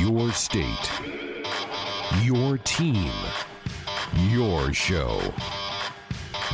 Your state. Your team. Your show.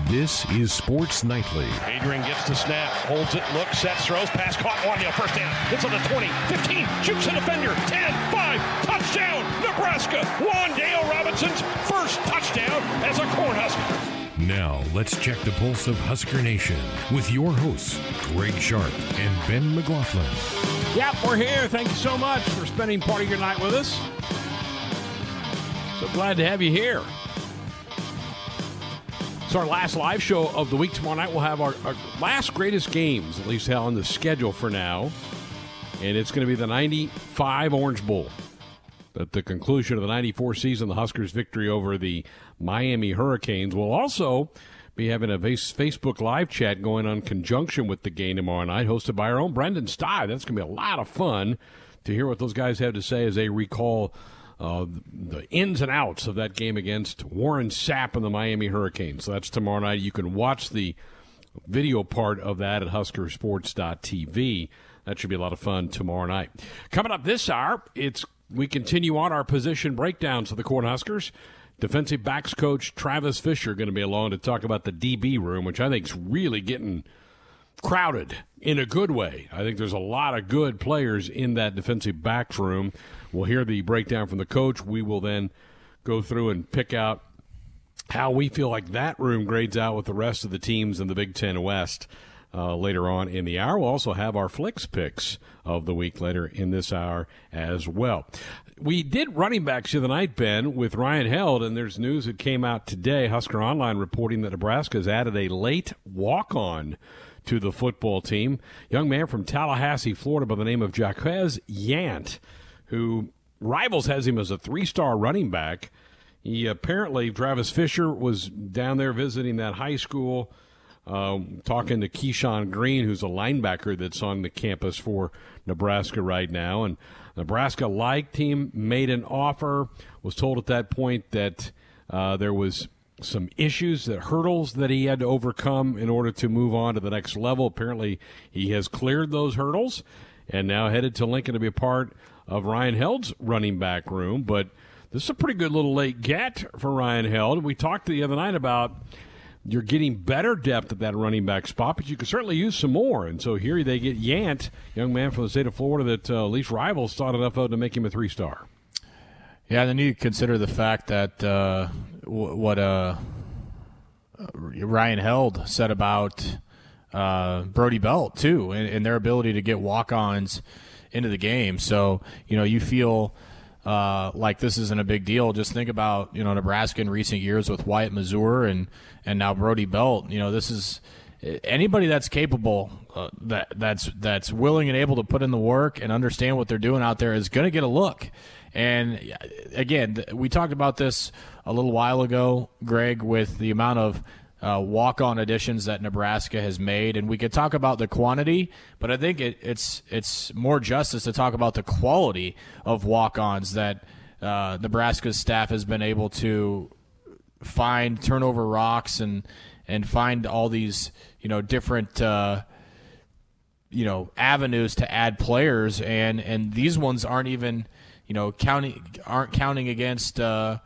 This is Sports Nightly. Adrian gets the snap, holds it, looks, sets, throws, pass caught, Wanya, first down. Hits on the 20, 15, shoots a defender, 10, 5, touchdown, Nebraska. Wan'Dale Robinson's first touchdown as a Cornhusker. Now, let's check the pulse of Husker Nation with your hosts, Greg Sharp and Ben McLaughlin. Yep, we're here. Thank you so much for spending part of your night with us. So glad to have you here. It's our last live show of the week. Tomorrow night we'll have our, our last greatest games, at least on the schedule for now. And it's going to be the 95 Orange Bowl. At the conclusion of the 94 season, the Huskers' victory over the Miami Hurricanes will also be having a Facebook live chat going on conjunction with the game tomorrow night, hosted by our own Brendan Sty. That's going to be a lot of fun to hear what those guys have to say as they recall uh, the ins and outs of that game against Warren Sapp and the Miami Hurricanes. So that's tomorrow night. You can watch the video part of that at huskersports.tv. That should be a lot of fun tomorrow night. Coming up this hour, it's we continue on our position breakdowns of the Cornhuskers. Defensive backs coach Travis Fisher going to be along to talk about the DB room, which I think is really getting crowded in a good way. I think there's a lot of good players in that defensive backs room. We'll hear the breakdown from the coach. We will then go through and pick out how we feel like that room grades out with the rest of the teams in the Big Ten West uh, later on in the hour. We'll also have our Flix Pix of the week later in this hour as well. We did running backs the night, Ben, with Ryan Held, and there's news that came out today. Husker Online reporting that Nebraska has added a late walk on to the football team. Young man from Tallahassee, Florida, by the name of Jaquez Yant, who Rivals has him as a three star running back. He apparently, Travis Fisher was down there visiting that high school um, talking to Keyshawn Green, who's a linebacker that's on the campus for Nebraska right now. And Nebraska liked him, made an offer, was told at that point that uh, there was some issues, that hurdles that he had to overcome in order to move on to the next level. Apparently, he has cleared those hurdles and now headed to Lincoln to be a part of Ryan Held's running back room. But this is a pretty good little late get for Ryan Held. We talked the other night about you're getting better depth at that running back spot, but you can certainly use some more. And so here they get Yant, young man from the state of Florida that uh, at least rivals thought enough of to make him a three star. Yeah, and then you consider the fact that uh, w- what uh, Ryan Held said about uh, Brody Belt too, and, and, their ability to get walk-ons into the game. So you know you feel uh, like this isn't a big deal. Just think about you know Nebraska in recent years with Wyatt Mazour and and now Brody Belt. You know this is anybody that's capable uh, that that's that's willing and able to put in the work and understand what they're doing out there is going to get a look. And again, we talked about this a little while ago, Greg, with the amount of uh, walk-on additions that Nebraska has made, and we could talk about the quantity, but I think it, it's it's more justice to talk about the quality of walk-ons that uh, Nebraska's staff has been able to find, turnover rocks, and and find all these you know different. Uh, you know avenues to add players and and these ones aren't even you know counting aren't counting against uh,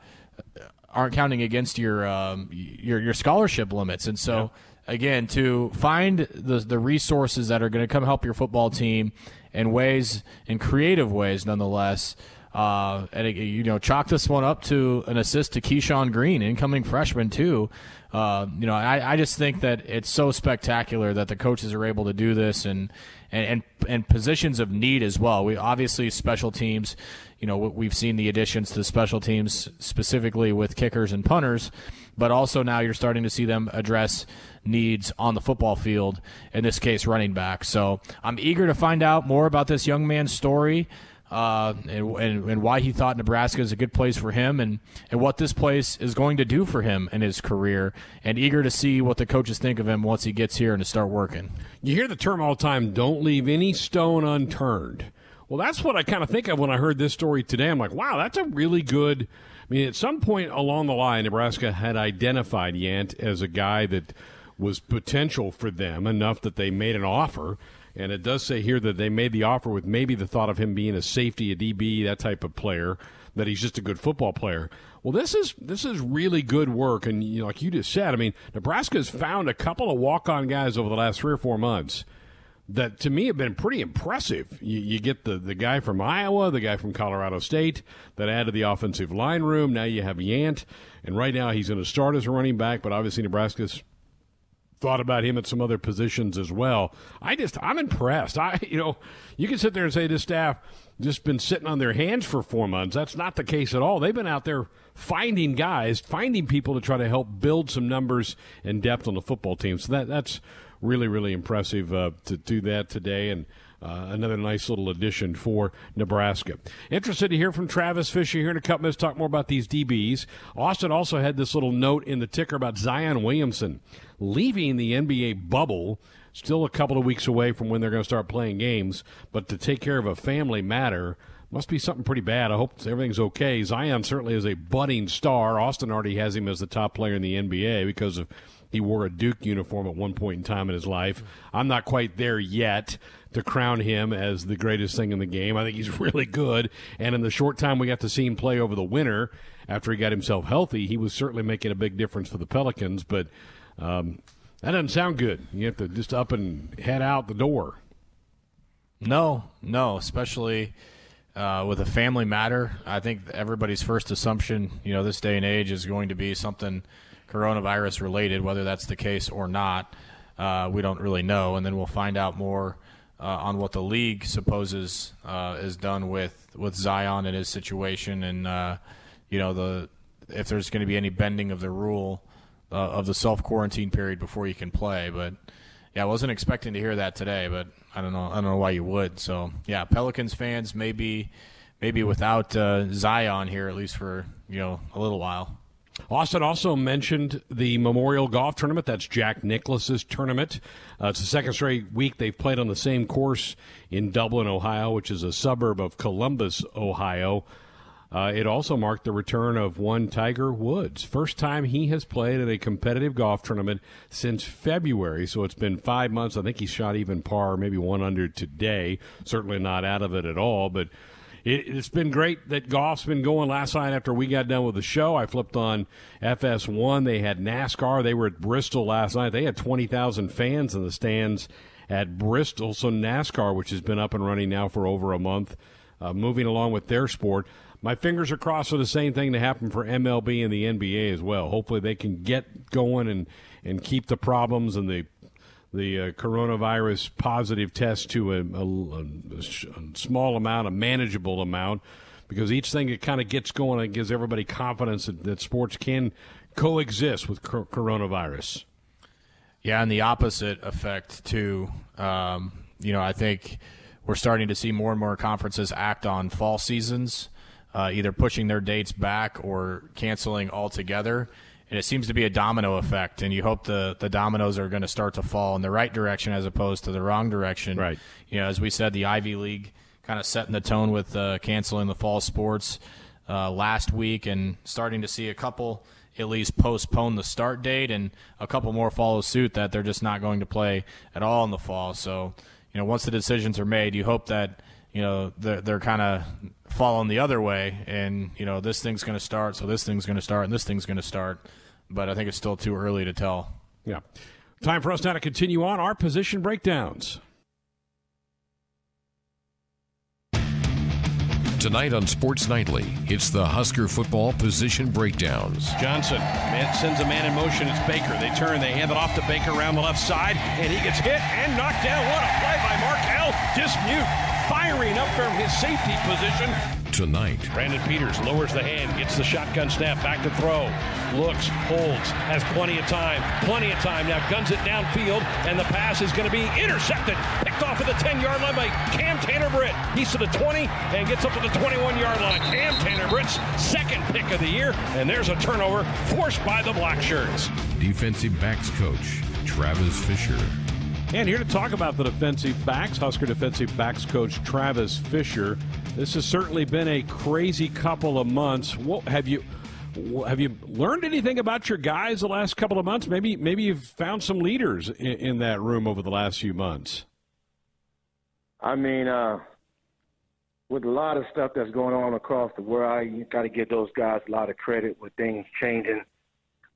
aren't counting against your um, your your scholarship limits, and so. Yeah. Again, to find the the resources that are going to come help your football team in ways, in creative ways, nonetheless, uh, and you know, chalk this one up to an assist to Keyshawn Green, incoming freshman too. Uh, you know, I, I just think that it's so spectacular that the coaches are able to do this, and and and, and positions of need as well. We obviously special teams you know we've seen the additions to special teams specifically with kickers and punters, but also now you're starting to see them address needs on the football field. In this case, running back. So I'm eager to find out more about this young man's story. Uh, and, and, and, why he thought Nebraska is a good place for him and, and what this place is going to do for him in his career, and eager to see what the coaches think of him once he gets here and to start working. You hear the term all the time don't leave any stone unturned. Well, that's what I kind of think of when I heard this story today. I'm like, wow, that's a really good. I mean, at some point along the line, Nebraska had identified Yant as a guy that was potential for them enough that they made an offer. And it does say here that they made the offer with maybe the thought of him being a safety, a DB, that type of player, that he's just a good football player. Well, this is this is really good work, and you know, like you just said, I mean, Nebraska's found a couple of walk-on guys over the last three or four months that to me have been pretty impressive. You, you, get the, the guy from Iowa, the guy from Colorado State that added the offensive line room. Now you have Yant, and right now he's going to start as a running back, but obviously Nebraska's thought about him at some other positions as well. I just I'm impressed. I you know you can sit there and say this staff just been sitting on their hands for four months. That's not the case at all. They've been out there finding guys, finding people to try to help build some numbers and depth on the football team. So that that's really really impressive uh, to do that today and. Uh, another nice little addition for Nebraska. Interested to hear from Travis Fisher here in a couple minutes. Talk more about these DBs. Austin also had this little note in the ticker about Zion Williamson leaving the NBA bubble. Still a couple of weeks away from when they're going to start playing games, but to take care of a family matter must be something pretty bad. I hope everything's okay. Zion certainly is a budding star. Austin already has him as the top player in the NBA because of he wore a Duke uniform at one point in time in his life. I'm not quite there yet to crown him as the greatest thing in the game. I think he's really good. And in the short time we got to see him play over the winter after he got himself healthy, he was certainly making a big difference for the Pelicans. But um, that doesn't sound good. You have to just up and head out the door. No, no, especially uh, with a family matter. I think everybody's first assumption, you know, this day and age is going to be something coronavirus related, whether that's the case or not. Uh, we don't really know, and then we'll find out more uh, on what the league supposes uh, is done with with Zion and his situation, and uh, you know the if there's going to be any bending of the rule uh, of the self quarantine period before you can play. But yeah, I wasn't expecting to hear that today, but I don't know. I don't know why you would. So yeah, Pelicans fans maybe maybe without uh, Zion here at least for you know a little while. Austin also mentioned the Memorial Golf Tournament. That's Jack Nicklaus's tournament. Uh, it's the second straight week they've played on the same course in Dublin, Ohio, which is a suburb of Columbus, Ohio. Uh, it also marked the return of one Tiger Woods. First time he has played at a competitive golf tournament since February, so it's been five months. I think he shot even par, maybe one under today. Certainly not out of it at all, but it, has been great that golf's been going. Last night after we got done with the show, I flipped on FS1. They had NASCAR. They were at Bristol last night. They had 20,000 fans in the stands at Bristol. So NASCAR, which has been up and running now for over a month, uh, moving along with their sport my fingers are crossed for the same thing to happen for MLB and the NBA as well. Hopefully, they can get going and and keep the problems and the the uh, coronavirus positive test to a, a, a, small amount, a manageable amount, because each thing it kind of gets going, and gives everybody confidence that, that sports can coexist with coronavirus. Yeah, and the opposite effect too. Um, you know, I think we're starting to see more and more conferences act on fall seasons uh, either pushing their dates back or canceling altogether. And it seems to be a domino effect, and you hope the, the dominoes are going to start to fall in the right direction as opposed to the wrong direction. Right. You know, as we said, the Ivy League kind of setting the tone with uh, canceling the fall sports uh, last week, and starting to see a couple at least postpone the start date, and a couple more follow suit that they're just not going to play at all in the fall. So, you know, once the decisions are made, you hope that you know they're, they're kind of falling the other way and you know this thing's going to start so this thing's going to start and this thing's going to start but i think it's still too early to tell yeah time for us now to continue on our position breakdowns Tonight on Sports Nightly, it's the Husker football position breakdowns. Johnson man, sends a man in motion. It's Baker. They turn. They hand it off to Baker around the left side, and he gets hit and knocked down. What a play by Marquel Dismuke firing up from his safety position. Tonight, Brandon Peters lowers the hand, gets the shotgun snap, back to throw, looks, holds, has plenty of time, plenty of time. Now guns it downfield, and the pass is going to be intercepted, picked off at the 10 yard line by Cam Taylor Britt. He's to the 20 and gets up to the 21 yard line. Cam Taylor Britt's second pick of the year, and there's a turnover forced by the Black Shirts. Defensive backs coach Travis Fisher. And here to talk about the defensive backs, Husker defensive backs coach Travis Fisher. This has certainly been a crazy couple of months. What have you have you learned anything about your guys the last couple of months? Maybe maybe you've found some leaders in, in that room over the last few months. I mean, uh, with a lot of stuff that's going on across the world, you got to give those guys a lot of credit with things changing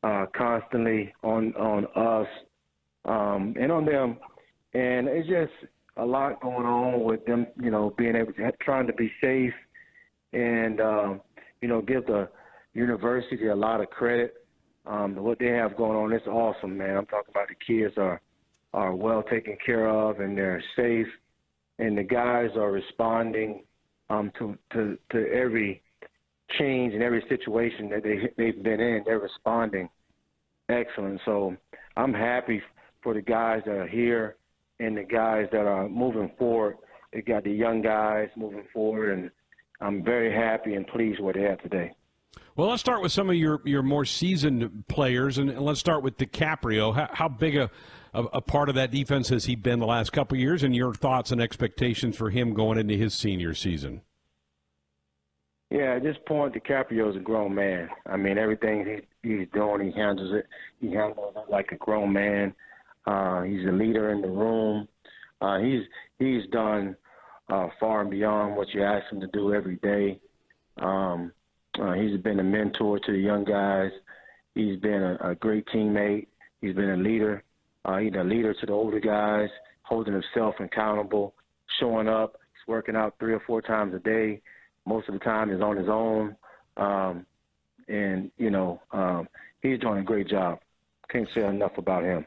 uh, constantly on on us um, and on them. And it's just a lot going on with them, you know, being able to trying to be safe and um, you know give the university a lot of credit. Um, what they have going on, it's awesome, man. I'm talking about the kids are are well taken care of and they're safe, and the guys are responding um, to to to every change and every situation that they they've been in. They're responding excellent. So I'm happy for the guys that are here and the guys that are moving forward. They got the young guys moving forward, and I'm very happy and pleased where they are today. Well, let's start with some of your, your more seasoned players, and, let's start with DiCaprio. How, how big a, a, a, part of that defense has he been the last couple years, and your thoughts and expectations for him going into his senior season? Yeah, at this point, DiCaprio is a grown man. I mean, everything he, he's doing, he handles it. He handles it like a grown man. Uh, he's a leader in the room. Uh, he's he's done uh, far and beyond what you ask him to do every day. Um, uh, he's been a mentor to the young guys. He's been a, a great teammate. He's been a leader. Uh, he's a leader to the older guys, holding himself accountable, showing up. He's working out three or four times a day. Most of the time, he's on his own. Um, and you know, um, he's doing a great job. Can't say enough about him.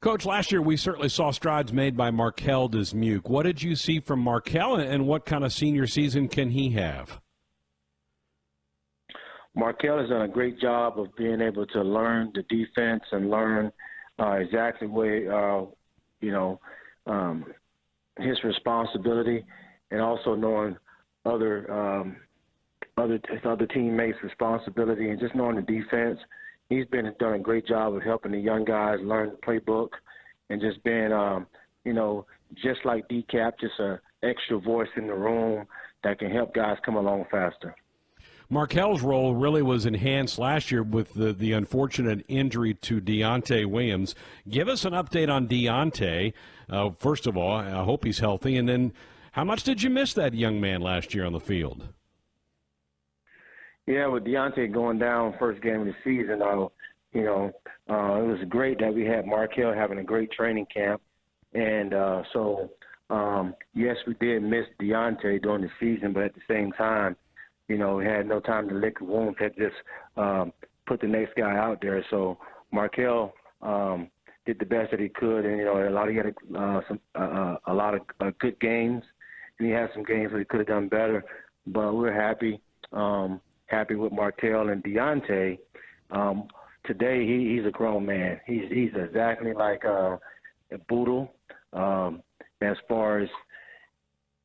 Coach, last year we certainly saw strides made by Marquel Dismuke. What did you see from Marquel, and what kind of senior season can he have? Marquel has done a great job of being able to learn the defense and learn uh, exactly where, uh, you know, um, his responsibility, and also knowing other um, other other teammates' responsibility, and just knowing the defense he's been done a great job of helping the young guys learn the playbook and just being, um, you know, just like DCAP, just a extra voice in the room that can help guys come along faster. Marquel's role really was enhanced last year with the, the unfortunate injury to Deontai Williams. Give us an update on Deontai. Uh, first of all, I hope he's healthy. And then, how much did you miss that young man last year on the field? Yeah, with Deontai going down first game of the season, you know, uh, it was great that we had Marquel having a great training camp, and uh, so um, yes, we did miss Deontai during the season, but at the same time, you know, we had no time to lick the wounds. Had just um, put the next guy out there. So Marquel um, did the best that he could, and you know, a lot of he had uh, some uh, uh, a lot of uh, good games, and he had some games where he could have done better. But we're happy. Um, happy with Martell and Deontai. Um, today, he, he's a grown man. He's he's exactly like uh, Bootle um, as far as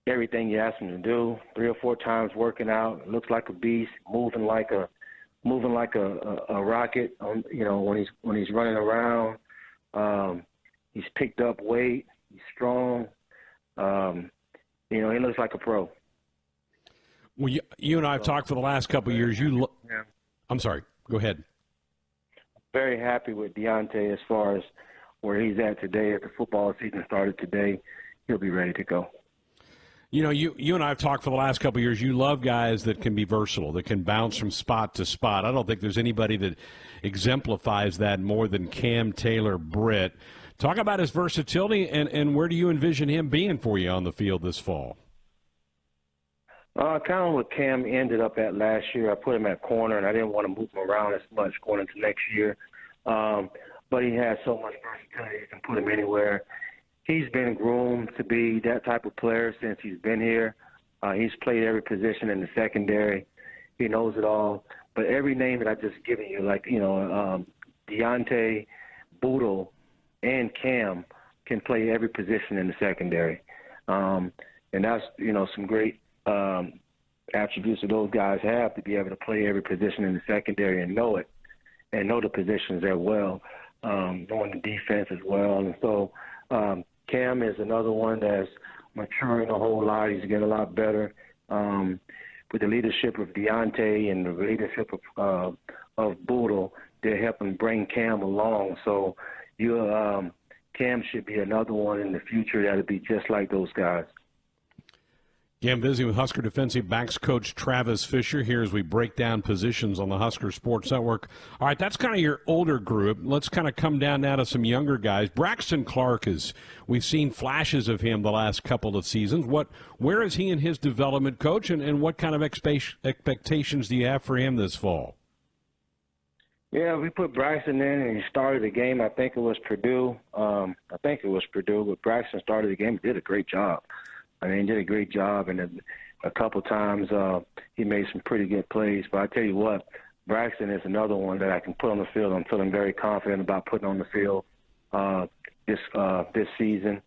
everything you ask him to do. Three or four times working out, looks like a beast, moving like a moving like a, a, a rocket. On, you know when he's when he's running around. Um, he's picked up weight. He's strong. Um, you know he looks like a pro. Well, you, you and I have talked for the last couple of years. You, lo- yeah. I'm sorry. Go ahead. Very happy with Deontai as far as where he's at today. If the football season started today, he'll be ready to go. You know, you you and I have talked for the last couple of years. You love guys that can be versatile, that can bounce from spot to spot. I don't think there's anybody that exemplifies that more than Cam Taylor Britt. Talk about his versatility and, and where do you envision him being for you on the field this fall? Uh, kind of what Cam ended up at last year. I put him at corner, and I didn't want to move him around as much going into next year. Um, but he has so much versatility; you can put him anywhere. He's been groomed to be that type of player since he's been here. Uh, he's played every position in the secondary. He knows it all. But every name that I just given you, like you know, um, Deontai, Bootle, and Cam, can play every position in the secondary. Um, and that's you know some great um, attributes that those guys have to be able to play every position in the secondary and know it and know the positions there well, um, knowing the defense as well. And so um, Cam is another one that's maturing a whole lot. He's getting a lot better. Um, with the leadership of Deontai and the leadership of uh, of Bootle, they're helping bring Cam along. So you um, Cam should be another one in the future that'll be just like those guys. Yeah, I'm busy with Husker defensive backs coach Travis Fisher here as we break down positions on the Husker Sports Network. All right, that's kind of your older group. Let's kind of come down now to some younger guys. Braxton Clark is we've seen flashes of him the last couple of seasons. What where is he in his development, coach, and, and what kind of expectations do you have for him this fall? Yeah, we put Braxton in and he started the game. I think it was Purdue. Um, I think it was Purdue, but Braxton started the game. He did a great job. I mean, he did a great job, and a, a couple times uh, he made some pretty good plays. But I tell you what, Braxton is another one that I can put on the field. I'm feeling very confident about putting on the field uh, this uh, this season,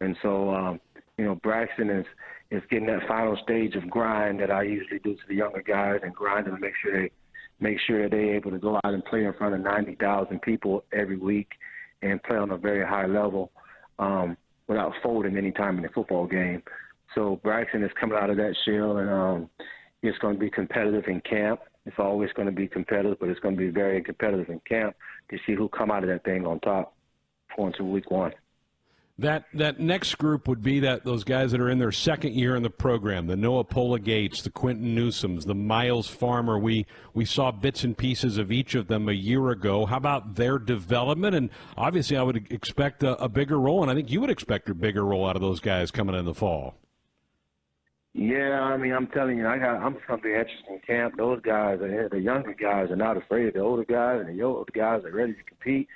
and so um, you know, Braxton is is getting that final stage of grind that I usually do to the younger guys and grind them to make sure they make sure that they're able to go out and play in front of 90,000 people every week and play on a very high level um, without folding any time in the football game. So Braxton is coming out of that shell, and um, it's going to be competitive in camp. It's always going to be competitive, but it's going to be very competitive in camp to see who come out of that thing on top going to week one. That that next group would be that those guys that are in their second year in the program, the Noa Pola Gates, the Quinton Newsomes, the Myles Farmer. We we saw bits and pieces of each of them a year ago. How about their development? And obviously, I would expect a, a bigger role, and I think you would expect a bigger role out of those guys coming in the fall. Yeah, I mean, I'm telling you, I got I'm from the interesting camp. Those guys, are, the younger guys, are not afraid of the older guys, and the older guys are ready to compete.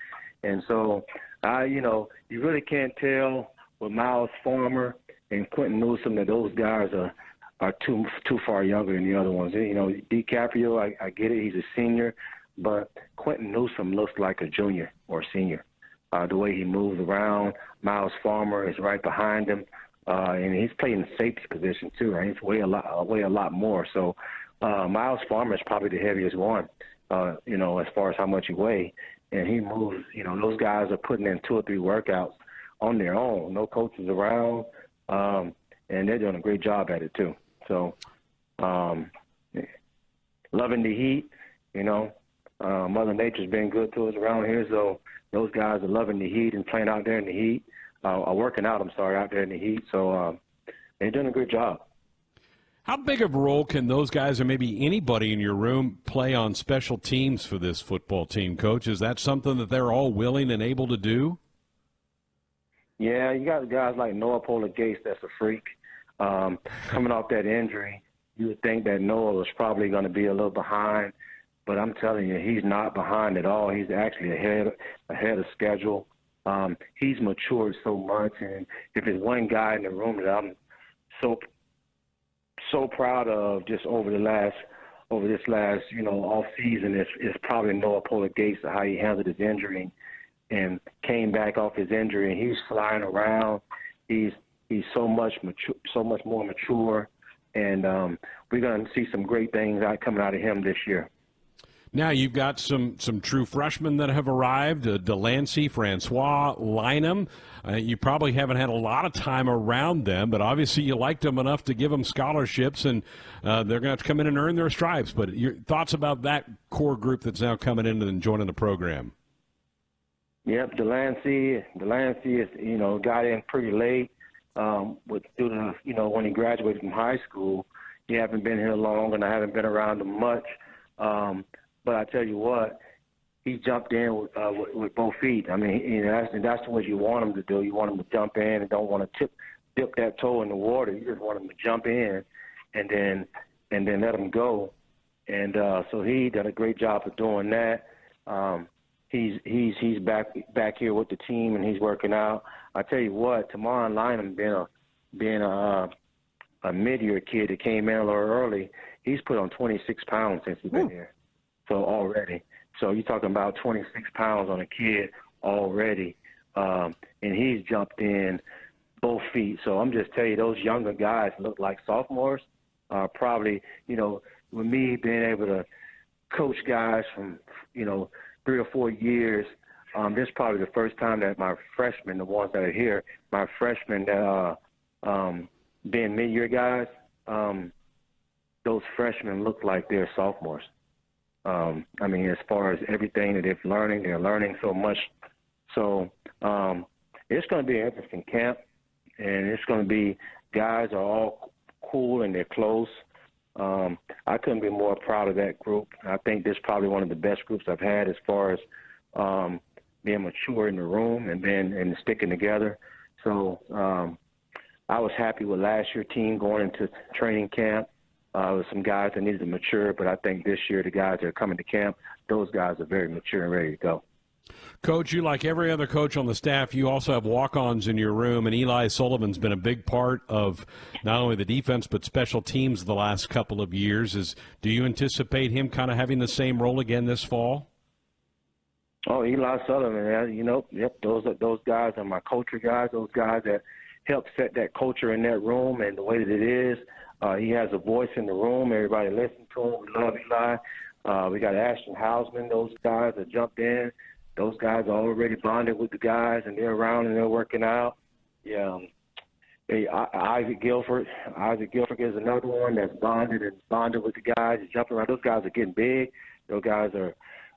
And so, I, you know, you really can't tell with Myles Farmer and Quinton Newsome that those guys are are too too far younger than the other ones. You know, DiCaprio, I, I get it, he's a senior, but Quinton Newsome looks like a junior or senior. Uh, the way he moves around, Myles Farmer is right behind him uh, and he's playing the safety position too. Right? He's way a lot, uh, weigh a lot more. So uh, Myles Farmer is probably the heaviest one. Uh, you know, as far as how much he weigh, and he moves. You know, those guys are putting in two or three workouts on their own. No coaches around, um, and they're doing a great job at it too. So, um, loving the heat. You know, uh, Mother Nature's been good to us around here, so those guys are loving the heat and playing out there in the heat uh, are working out. I'm sorry, out there in the heat. So um, they're doing a good job. How big of a role can those guys, or maybe anybody in your room, play on special teams for this football team, Coach? Is that something that they're all willing and able to do? Yeah, you got guys like Noa Pola Gates that's a freak. Um, coming off that injury, you would think that Noa was probably going to be a little behind, but I'm telling you, he's not behind at all. He's actually ahead ahead of schedule. Um, he's matured so much, and if there's one guy in the room that I'm so so proud of just over the last over this last you know off season is is probably Noa Pola Gates how he handled his injury and came back off his injury and he's flying around. He's he's so much mature, so much more mature, and um, we're to see some great things out coming out of him this year. Now you've got some some true freshmen that have arrived: uh, Delancey, Francois, Lynum. Uh, you probably haven't had a lot of time around them, but obviously you liked them enough to give them scholarships, and uh, they're going to have to come in and earn their stripes. But your thoughts about that core group that's now coming in and joining the program? Yep, Delancey. Delancey is you know got in pretty late um, with student. You know when he graduated from high school, he haven't been here long, and I haven't been around him much. Um, but I tell you what, he jumped in with, uh, with, with both feet. I mean, you know, that's that's what you want him to do. You want him to jump in and don't want to tip dip that toe in the water. You just want him to jump in, and then and then let him go. And uh, so he did a great job of doing that. Um, he's he's he's back back here with the team and he's working out. I tell you what, Tamon Lynum being a being a a mid-year kid that came in a little early, he's put on 26 pounds since he's been Ooh. here. So already, so you're talking about 26 pounds on a kid already, um, and he's jumped in both feet. So I'm just telling you, those younger guys look like sophomores. Uh, probably, you know, with me being able to coach guys from, you know, three or four years, um, this is probably the first time that my freshmen, the ones that are here, my freshmen that uh, um, being mid-year guys, um, those freshmen look like they're sophomores. Um, I mean, as far as everything that they're learning, they're learning so much. So um, it's going to be an interesting camp, and it's going to be guys are all cool and they're close. Um, I couldn't be more proud of that group. I think this is probably one of the best groups I've had as far as um, being mature in the room and being and sticking together. So um, I was happy with last year's team going into training camp. Uh, with some guys that needed to mature, but I think this year the guys that are coming to camp, those guys are very mature and ready to go. Coach, you like every other coach on the staff, you also have walk-ons in your room, and Eli Sullivan's been a big part of not only the defense but special teams the last couple of years. Is do you anticipate him kind of having the same role again this fall? Oh, Eli Sullivan, you know, yep, those are those guys are my culture guys. Those guys that help set that culture in that room and the way that it is. Uh, he has a voice in the room. Everybody listen to him. We love Eli. Uh, we got Ashton Hausman. Those guys that jumped in. Those guys are already bonded with the guys, and they're around and they're working out. Yeah. Um, hey, Isaac Gifford. Isaac Gifford is another one that's bonded and bonded with the guys. He's jumping around. Those guys are getting big. Those guys are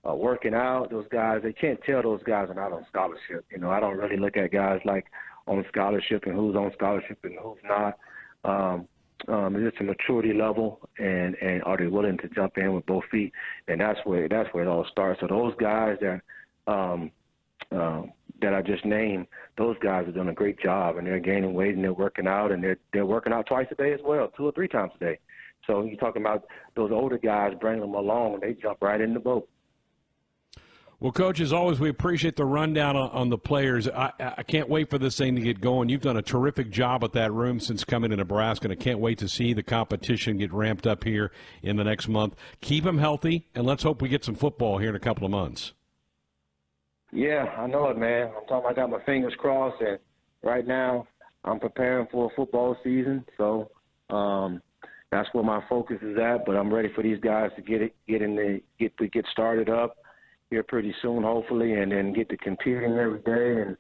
uh, working out. Those guys, they can't tell those guys are not on scholarship. You know, I don't really look at guys like on scholarship and who's on scholarship and who's not. Um, um, it's a maturity level, and and are they willing to jump in with both feet? And that's where that's where it all starts. So those guys that um, uh, that I just named, those guys are doing a great job, and they're gaining weight and they're working out, and they're they're working out twice a day as well, two or three times a day. So you're talking about those older guys bringing them along, and they jump right in the boat. Well, Coach, as always, we appreciate the rundown on, on the players. I, I, can't wait for this thing to get going. You've done a terrific job at that room since coming to Nebraska, and I can't wait to see the competition get ramped up here in the next month. Keep them healthy, and let's hope we get some football here in a couple of months. Yeah, I know it, man. I'm talking. I got my fingers crossed, and right now I'm preparing for a football season, so um, that's where my focus is at. But I'm ready for these guys to get it, get in the get get started up here pretty soon, hopefully, and then get to competing every day and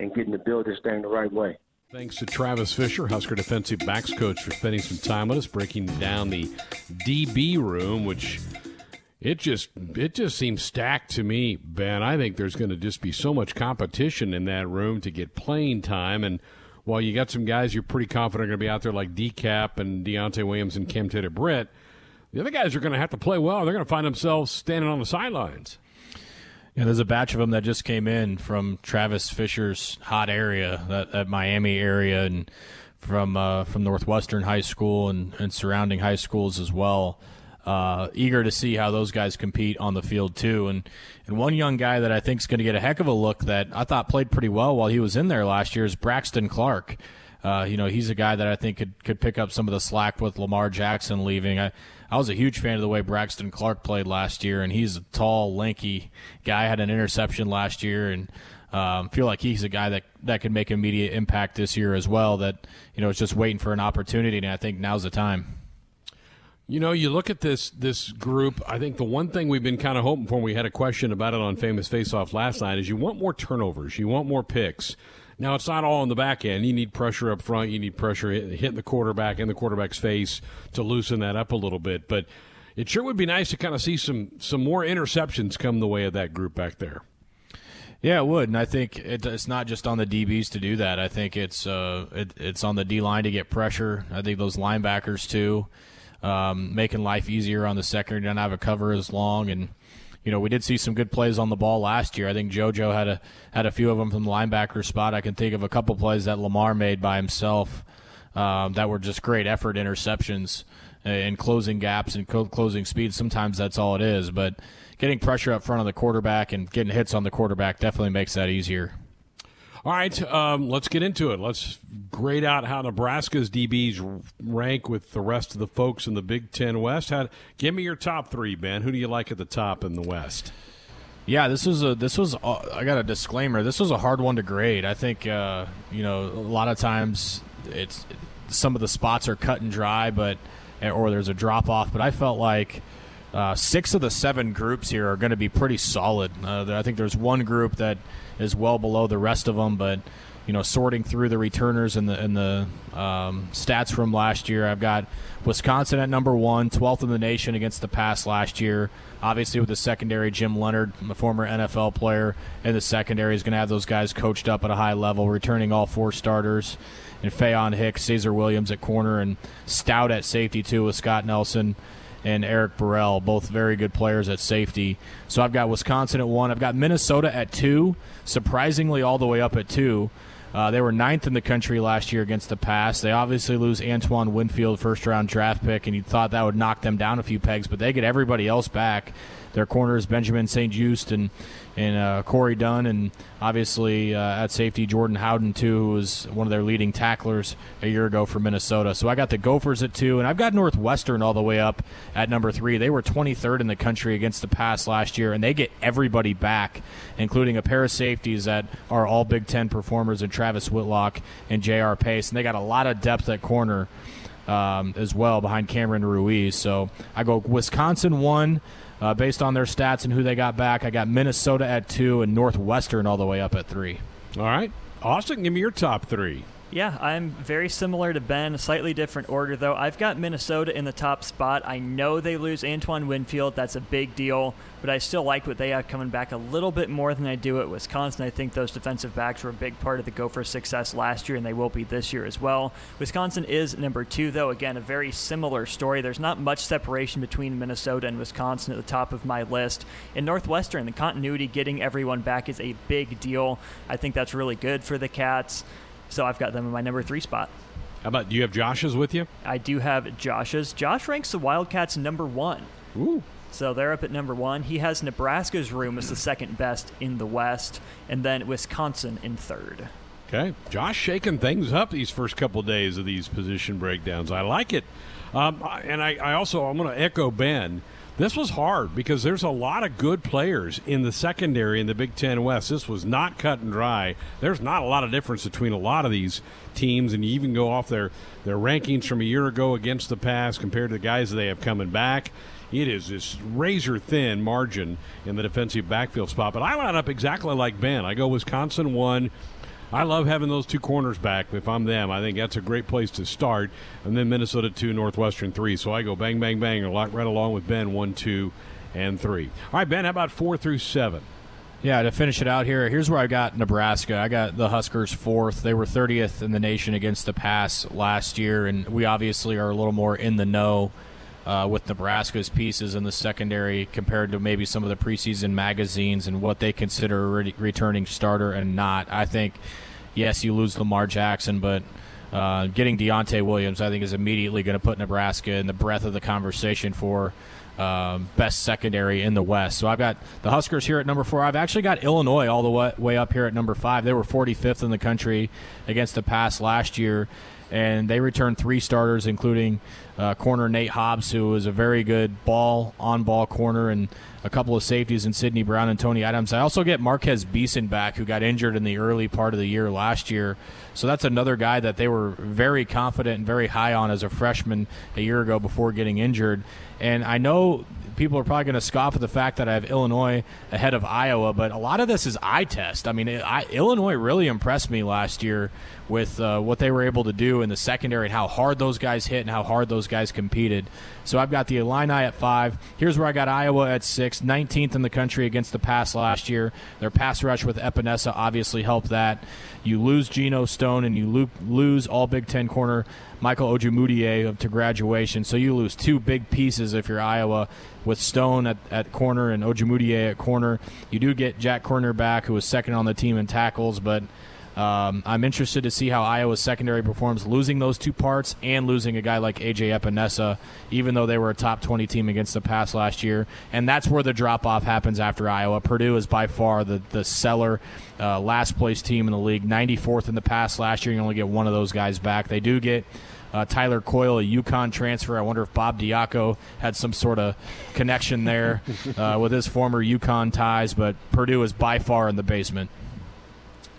and getting to build this thing the right way. Thanks to Travis Fisher, Husker defensive backs coach, for spending some time with us, breaking down the DB room, which it just it just seems stacked to me, Ben. I think there's going to just be so much competition in that room to get playing time, and while you got some guys you're pretty confident are going to be out there like DCAP and Deontai Williams and Cam Taylor Britt, the other guys are going to have to play well. They're going to find themselves standing on the sidelines. Yeah, there's a batch of them that just came in from Travis Fisher's hot area, that, that Miami area, and from uh, from Northwestern High School and, and surrounding high schools as well uh, eager to see how those guys compete on the field too. And and one young guy that I think is going to get a heck of a look that I thought played pretty well while he was in there last year is Braxton Clark. Uh, you know, he's a guy that I think could could pick up some of the slack with Lamar Jackson leaving. I I was a huge fan of the way Braxton Clark played last year, and he's a tall, lanky guy. Had an interception last year, and um, feel like he's a guy that that could make immediate impact this year as well. That you know is just waiting for an opportunity, and I think now's the time. You know, you look at this this group. I think the one thing we've been kind of hoping for, we had a question about it on Famous Face Off last night, is you want more turnovers, you want more picks. Now it's not all on the back end. You need pressure up front. You need pressure hitting the quarterback in the quarterback's face to loosen that up a little bit. But it sure would be nice to kind of see some some more interceptions come the way of that group back there. Yeah, it would, and I think it, it's not just on the DBs to do that. I think it's uh, it, it's on the D line to get pressure. I think those linebackers too um, making life easier on the secondary. Don't have a cover as long, and you know we did see some good plays on the ball last year. I think JoJo had a had a few of them from the linebacker spot. I can think of a couple plays that Lamar made by himself um, that were just great effort interceptions and closing gaps and closing speed. Sometimes that's all it is, but getting pressure up front of the quarterback and getting hits on the quarterback definitely makes that easier. All right, um, let's get into it. Let's grade out how Nebraska's DBs rank with the rest of the folks in the Big Ten West. How, give me your top three, Ben. Who do you like at the top in the West? Yeah, this was a this was a, I got a disclaimer. This was a hard one to grade. I think uh, you know a lot of times it's some of the spots are cut and dry, but or there's a drop off. But I felt like uh, six of the seven groups here are going to be pretty solid. Uh, I think there's one group that is well below the rest of them. But you know, sorting through the returners and the and the um, stats from last year, I've got Wisconsin at number one, 12th in the nation against the pass last year. Obviously, with the secondary, Jim Leonhard, a former NFL player, in the secondary is going to have those guys coached up at a high level, returning all four starters. And Faion Hicks, Caesar Williams at corner, and Stout at safety too with Scott Nelson and Eric Burrell, both very good players at safety. So I've got Wisconsin at one. I've got Minnesota at two, surprisingly all the way up at two. Uh, they were ninth in the country last year against the pass. They obviously lose Antoine Winfield, first round draft pick, and you thought that would knock them down a few pegs, but they get everybody else back. Their corners, Benjamin St. Juste and and uh, Coney Durr, and obviously uh, at safety Jordan Howden too, who was one of their leading tacklers a year ago for Minnesota. So I got the Gophers at two, and I've got Northwestern all the way up at number three. They were 23rd in the country against the pass last year, and they get everybody back, including a pair of safeties that are all Big Ten performers in Travis Whillock and J.R. Pace, and they got a lot of depth at corner. Um, as well behind Cameron Ruiz. So I go Wisconsin one, uh, based on their stats and who they got back. I got Minnesota at two and Northwestern all the way up at three. All right. Austin, give me your top three. Yeah, I'm very similar to Ben, slightly different order though. I've got Minnesota in the top spot. I know they lose Antoine Winfield, that's a big deal, but I still like what they have coming back a little bit more than I do at Wisconsin. I think those defensive backs were a big part of the Gophers' success last year, and they will be this year as well. Wisconsin is number two, though. Again, a very similar story. There's not much separation between Minnesota and Wisconsin at the top of my list. In Northwestern, the continuity, getting everyone back is a big deal. I think that's really good for the Cats. So I've got them in my number three spot. How about do you have Josh's with you? I do have Josh's. Josh ranks the Wildcats number one. Ooh. So they're up at number one. He has Nebraska's room as the second best in the West, and then Wisconsin in third. Okay, Josh shaking things up these first couple of days of these position breakdowns. I like it, um, and I, I also I'm going to echo Ben. This was hard because there's a lot of good players in the secondary in the Big Ten West. This was not cut and dry. There's not a lot of difference between a lot of these teams, and you even go off their, their rankings from a year ago against the pass compared to the guys that they have coming back. It is this razor thin margin in the defensive backfield spot. But I line up exactly like Ben. I go Wisconsin one, I love having those two corners back. If I'm them, I think that's a great place to start. And then Minnesota two, Northwestern three. So I go bang, bang, bang, right along with Ben one, two, and three. All right, Ben, how about four through seven? Yeah, to finish it out here, here's where I got Nebraska. I got the Huskers fourth. They were 30th in the nation against the pass last year, and we obviously are a little more in the know uh, with Nebraska's pieces in the secondary compared to maybe some of the preseason magazines and what they consider a re- returning starter and not. I think, yes, you lose Lamar Jackson, but uh, getting Deontai Williams, I think, is immediately going to put Nebraska in the breath of the conversation for um, best secondary in the West. So I've got the Huskers here at number four. I've actually got Illinois all the way, way up here at number five. They were 45th in the country against the pass last year and they returned three starters, including uh, corner Nate Hobbs, who was a very good ball on ball corner, and a couple of safeties in Sidney Brown and Tony Adams. I also get Marquez Beason back, who got injured in the early part of the year last year. So that's another guy that they were very confident and very high on as a freshman a year ago before getting injured. And I know people are probably going to scoff at the fact that I have Illinois ahead of Iowa, but a lot of this is eye test. I mean, I, Illinois really impressed me last year with uh, what they were able to do in the secondary and how hard those guys hit and how hard those guys competed. So I've got the Illini at five. Here's where I got Iowa at six, 19th in the country against the pass last year. Their pass rush with Epenesa obviously helped that. You lose Geno Stone and you lose all Big Ten corner Michael Ojemudia to graduation. So you lose two big pieces if you're Iowa with Stone at, at corner and Ojemudia at corner. You do get Jack Koerner back, who was second on the team in tackles, but um, I'm interested to see how Iowa's secondary performs, losing those two parts and losing a guy like AJ Epenesa, even though they were a top 20 team against the pass last year. And that's where the drop off happens after Iowa. Purdue is by far the the seller, uh, last place team in the league, 94th in the pass last year. You only get one of those guys back. They do get uh, Tyler Coyle, a UConn transfer. I wonder if Bob Diaco had some sort of connection there uh, with his former UConn ties, but Purdue is by far in the basement.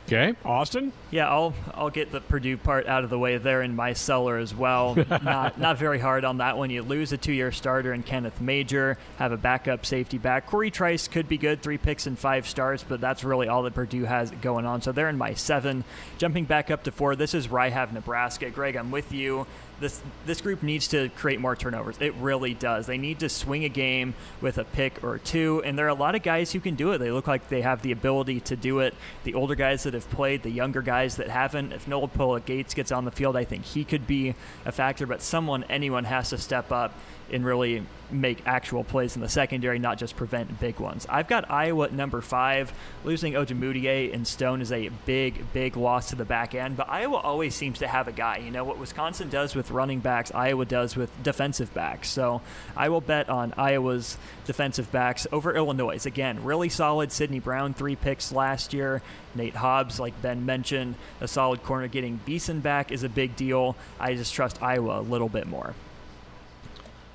Okay, Austin. Yeah, I'll I'll get the Purdue part out of the way there in my cellar as well. not not very hard on that one. You lose a two-year starter in Kenneth Major, have a backup safety back. Corey Trice could be good, three picks and five starts, but that's really all that Purdue has going on. So they're in my seven. Jumping back up to four, this is where I have Nebraska. Greg, I'm with you this this group needs to create more turnovers. It really does. They need to swing a game with a pick or two, and there are a lot of guys who can do it. They look like they have the ability to do it. The older guys that have played, the younger guys that haven't. If Noa Pola Gates gets on the field, I think he could be a factor. But someone, anyone, has to step up and really make actual plays in the secondary, not just prevent big ones. I've got Iowa at number five. Losing Ojemudia and Stone is a big, big loss to the back end, but Iowa always seems to have a guy. You know, what Wisconsin does with running backs, Iowa does with defensive backs. So I will bet on Iowa's defensive backs over Illinois. Again, really solid. Sidney Brown, three picks last year. Nate Hobbs, like Ben mentioned, a solid corner. Getting Beason back is a big deal. I just trust Iowa a little bit more.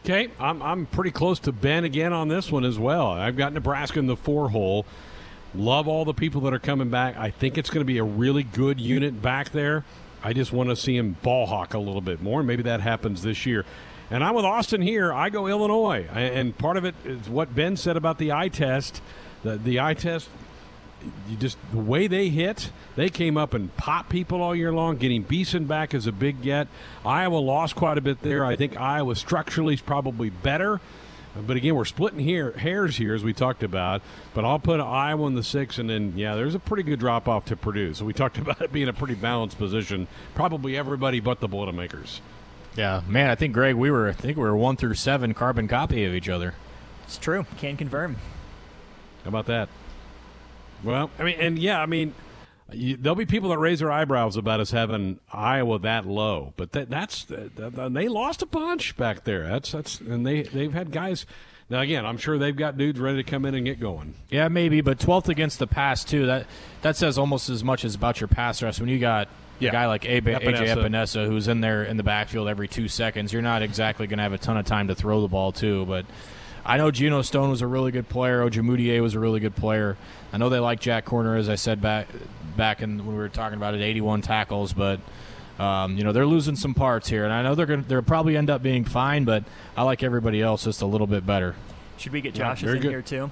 Okay, I'm, I'm pretty close to Ben again on this one as well. I've got Nebraska in the four hole. Love all the people that are coming back. I think it's going to be a really good unit back there. I just want to see him ball hawk a little bit more. Maybe that happens this year. And I'm with Austin here. I go Illinois. And part of it is what Ben said about the eye test. The, the eye test you just the way they hit, they came up and popped people all year long. Getting Beason back is a big get. Iowa lost quite a bit there. I think Iowa structurally is probably better. But again, we're splitting here hairs here as we talked about. But I'll put Iowa in the six, and then yeah, there's a pretty good drop off to Purdue. So we talked about it being a pretty balanced position. Probably everybody but the Boilermakers. Yeah, man, I think Greg, we were I think we were one through seven carbon copy of each other. It's true. Can confirm. How about that? Well, I mean, and yeah, I mean, you, there'll be people that raise their eyebrows about us having Iowa that low, but that, that's they lost a bunch back there. That's that's and they they've had guys. Now again, I'm sure they've got dudes ready to come in and get going. Yeah, maybe, but 12th against the pass too. That that says almost as much as about your pass rush when you got yeah. a guy like AJ Epenesa who's in there in the backfield every two seconds. You're not exactly going to have a ton of time to throw the ball too, but. I know Geno Stone was a really good player. Ojemudia was a really good player. I know they like Jack Koerner, as I said back back in when we were talking about it, 81 tackles, but um, you know they're losing some parts here, and I know they're going they'll probably end up being fine, but I like everybody else just a little bit better. Should we get Josh's yeah, in good. here too?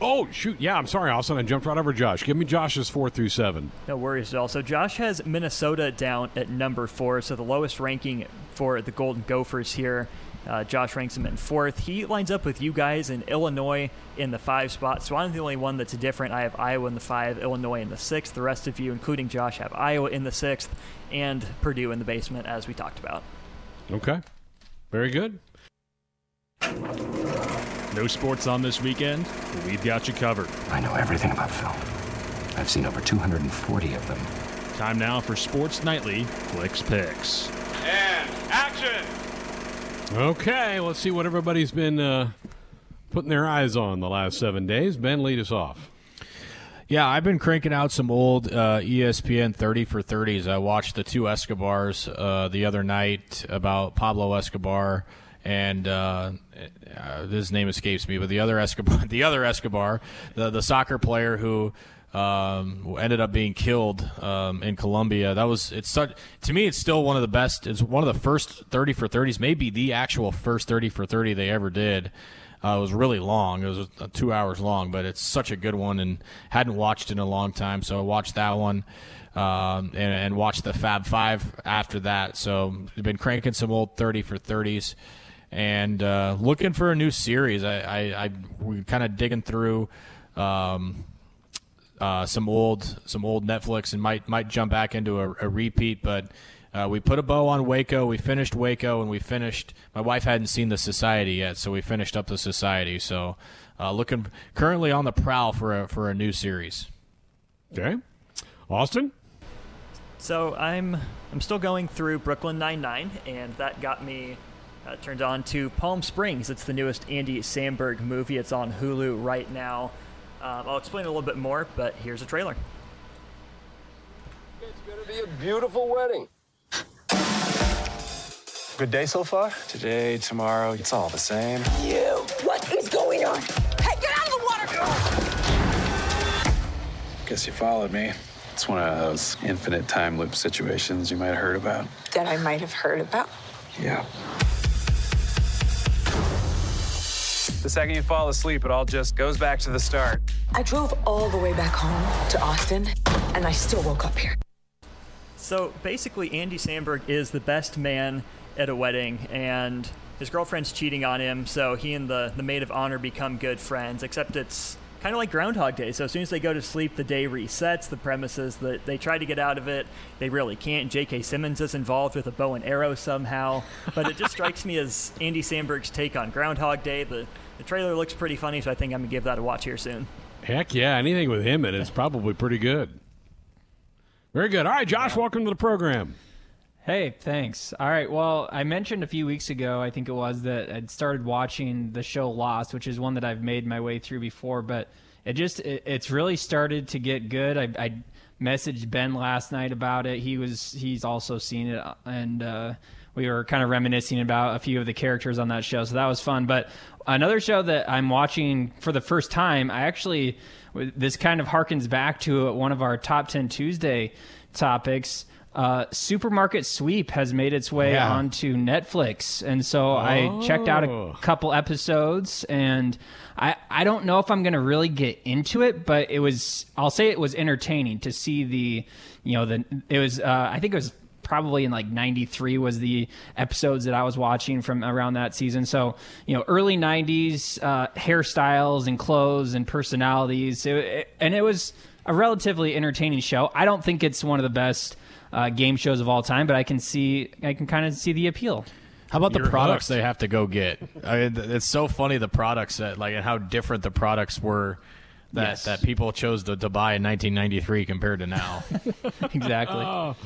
Oh shoot! Yeah, I'm sorry, Austin. I jumped right over Josh. Give me Josh's four through seven. No worries at all. So Josh has Minnesota down at number four, so the lowest ranking for the Golden Gophers here. Uh, Josh ranks him in fourth. He lines up with you guys in Illinois in the five spot. So I'm the only one that's different. I have Iowa in the five, Illinois in the sixth. The rest of you, including Josh, have Iowa in the sixth and Purdue in the basement, as we talked about. Okay. Very good. No sports on this weekend? we've got you covered. I know everything about film. I've seen over 240 of them. Time now for Sports Nightly Flix Pix. And action! Okay, let's see what everybody's been uh, putting their eyes on the last seven days. Ben, lead us off. Yeah, I've been cranking out some old uh, ESPN 30 for 30s. I watched the two Escobars uh, the other night about Pablo Escobar and uh, uh his name escapes me, but the other Escobar, the other Escobar, the the soccer player who um, ended up being killed um, in Colombia. That was it's such to me. It's still one of the best. It's one of the first thirty for thirties, maybe the actual first thirty for thirty they ever did. Uh, it was really long. It was uh, two hours long, but it's such a good one, and hadn't watched in a long time. So I watched that one, um, and, and, watched the Fab Five after that. So I've been cranking some old thirty for thirties, and uh, looking for a new series. I, I, I we kind of digging through. Um, uh, some old some old Netflix and might might jump back into a, a repeat. But uh, we put a bow on Waco. We finished Waco, and we finished. My wife hadn't seen the Society yet, so we finished up the Society. So uh, looking currently on the prowl for a for a new series. Okay, Austin. So I'm I'm still going through Brooklyn Nine Nine, and that got me uh, turned on to Palm Springs. It's the newest Andy Samberg movie. It's on Hulu right now. Um, I'll explain a little bit more, but here's a trailer. It's going to be a beautiful wedding. Good day so far? Today, tomorrow, it's all the same. You! What is going on? Hey, get out of the water! Girl! Guess you followed me. It's one of those infinite time loop situations you might have heard about. That I might have heard about. Yeah. The second you fall asleep, it all just goes back to the start. I drove all the way back home to Austin, and I still woke up here. So basically, Andy Samberg is the best man at a wedding, and his girlfriend's cheating on him, so he and the, the maid of honor become good friends, except it's kind of like Groundhog Day. So as soon as they go to sleep, the day resets. The premises that they try to get out of it, they really can't. J.K. Simmons is involved with a bow and arrow somehow, but it just strikes me as Andy Samberg's take on Groundhog Day. The the trailer looks pretty funny, so I think I'm gonna give that a watch here soon. Heck yeah, anything with him in it's probably pretty good. Very good. All right, Josh, welcome to the program. Hey, thanks. All right. Well, I mentioned a few weeks ago, I think it was, that I'd started watching the show Lost, which is one that I've made my way through before, but it just it, it's really started to get good. I, I messaged Ben last night about it. He was he's also seen it, and uh, we were kind of reminiscing about a few of the characters on that show, so that was fun. But another show that I'm watching for the first time, I actually this kind of harkens back to one of our top ten Tuesday topics uh, Supermarket Sweep has made its way Yeah. onto Netflix, and so I checked out Oh. a couple episodes, and I I don't know if I'm going to really get into it, but it was I'll say it was entertaining to see the you know the it was uh, I think it was probably in like 93 was the episodes that I was watching from around that season. So, you know, early 90s uh, hairstyles and clothes and personalities. It- it- and it was a relatively entertaining show. I don't think it's one of the best uh, game shows of all time, but I can see, I can kind of see the appeal. How about the You're products hooked. they have to go get? I mean, it's so funny the products that like and how different the products were that Yes. that people chose to, to buy in 1993 compared to now. exactly. Oh,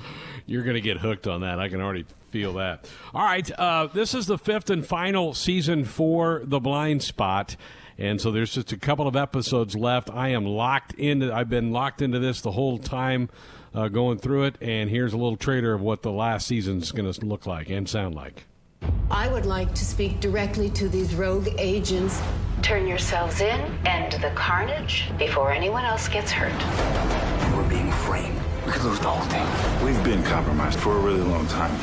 you're going to get hooked on that. I can already feel that. All right. Uh, this is the fifth and final season for The Blindspot. And so there's just a couple of episodes left. I am locked into. I've been locked into this the whole time, uh, going through it. And here's a little trailer of what the last season's going to look like and sound like. I would like to speak directly to these rogue agents. Turn yourselves in, end the carnage before anyone else gets hurt. We're being framed. We could lose the whole thing. We've been compromised for a really long time.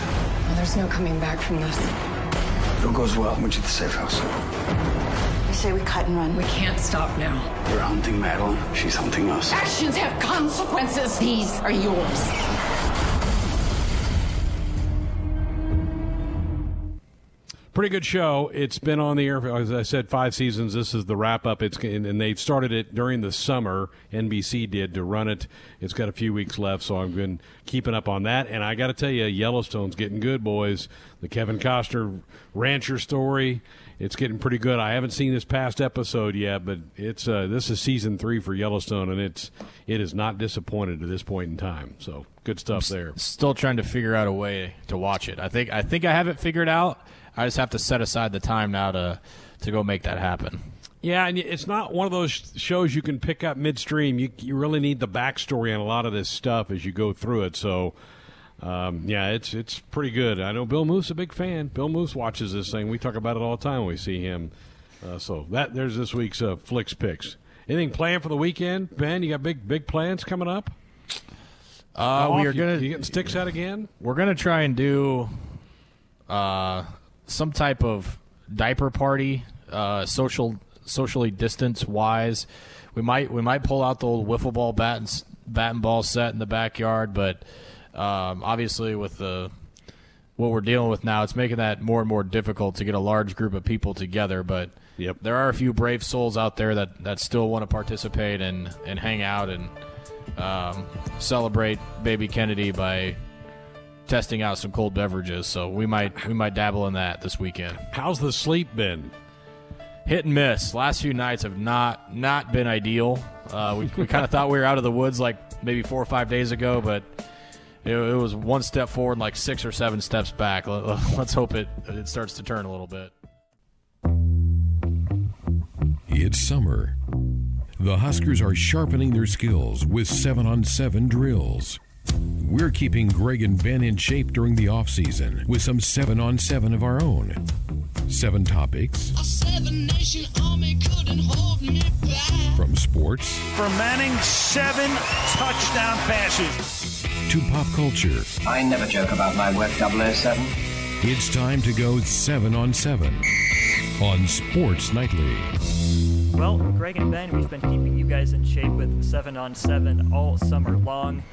Well, there's no coming back from this. If it goes well, meet you at the safe house. I say we cut and run. We can't stop now. We're hunting Madeline. She's hunting us. Actions have consequences. These are yours. Pretty good show. It's been on the air, as I said, five seasons. This is the wrap up. It's and and they started it during the summer. NBC did to run it. It's got a few weeks left, so I've been keeping up on that. And I got to tell you, Yellowstone's getting good, boys. The Kevin Costner rancher story. It's getting pretty good. I haven't seen this past episode yet, but it's uh, this is season three for Yellowstone, and it's it is not disappointed to this point in time. So good stuff there. Still trying to figure out a way to watch it. I think I think I have it figured out. I just have to set aside the time now to to go make that happen. Yeah, and it's not one of those shows you can pick up midstream. You you really need the backstory on a lot of this stuff as you go through it. So, um, yeah, it's it's pretty good. I know Bill Moose a big fan. Bill Moose watches this thing. We talk about it all the time when we see him. Uh, so that there's this week's uh, Flix Pix. Anything planned for the weekend, Ben? You got big big plans coming up? Uh, we are You- gonna you getting sticks out again? We're gonna try and do uh, some type of diaper party, uh, social socially distance wise. We might we might pull out the old wiffle ball bat and bat and ball set in the backyard, but um, obviously with the what we're dealing with now, it's making that more and more difficult to get a large group of people together. But yep. there are a few brave souls out there that, that still want to participate and, and hang out and um, celebrate baby Kennedy by testing out some cold beverages. So we might we might dabble in that this weekend. How's the sleep been? Hit and miss. Last few nights have not not been ideal. Uh, we we kind of thought we were out of the woods like maybe four or five days ago, but it, it was one step forward, and like six or seven steps back. Let, us hope it it starts to turn a little bit. It's summer. The Huskers are sharpening their skills with 7 on 7 drills. We're keeping Greg and Ben in shape during the off season with some 7 on 7 of our own. Seven topics Seven nation army couldn't hold me back. from sports For Manning, seven touchdown passes. to pop culture. I never joke about my work, 007. It's time to go seven on seven on Sports Nightly. Well, Greg and Ben, we've been keeping you guys in shape with 7 on 7 all summer long.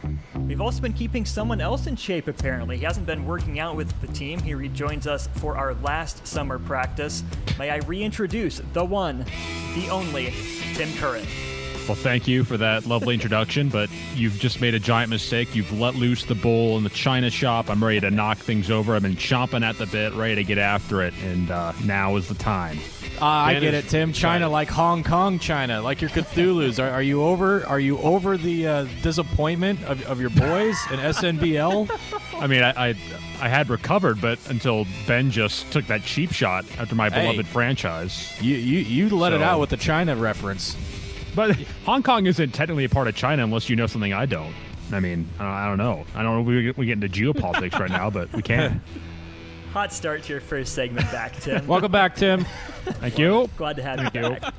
We've also been keeping someone else in shape, apparently. He hasn't been working out with the team. He rejoins us for our last summer practice. May I reintroduce the one, the only, Tim Curran. Well, thank you for that lovely introduction, but you've just made a giant mistake. You've let loose the bull in the china shop. I'm ready to knock things over. I've been chomping at the bit, ready to get after it, and uh, now is the time. Uh, I get it, Tim. China, China. like Hong Kong, China, like your Cthulhu's. Are, are you over? Are you over the uh, disappointment of, of your boys in SNBL? I mean, I, I I had recovered, but until Ben just took that cheap shot after my Hey. beloved franchise. You you you let it out with the China reference. But Hong Kong isn't technically a part of China unless you know something I don't. I mean, I I don't know. I don't know if we, we get into geopolitics right now, but we can. Hot start to your first segment back, Tim. Welcome back, Tim. Thank you. Glad to have you Thank back.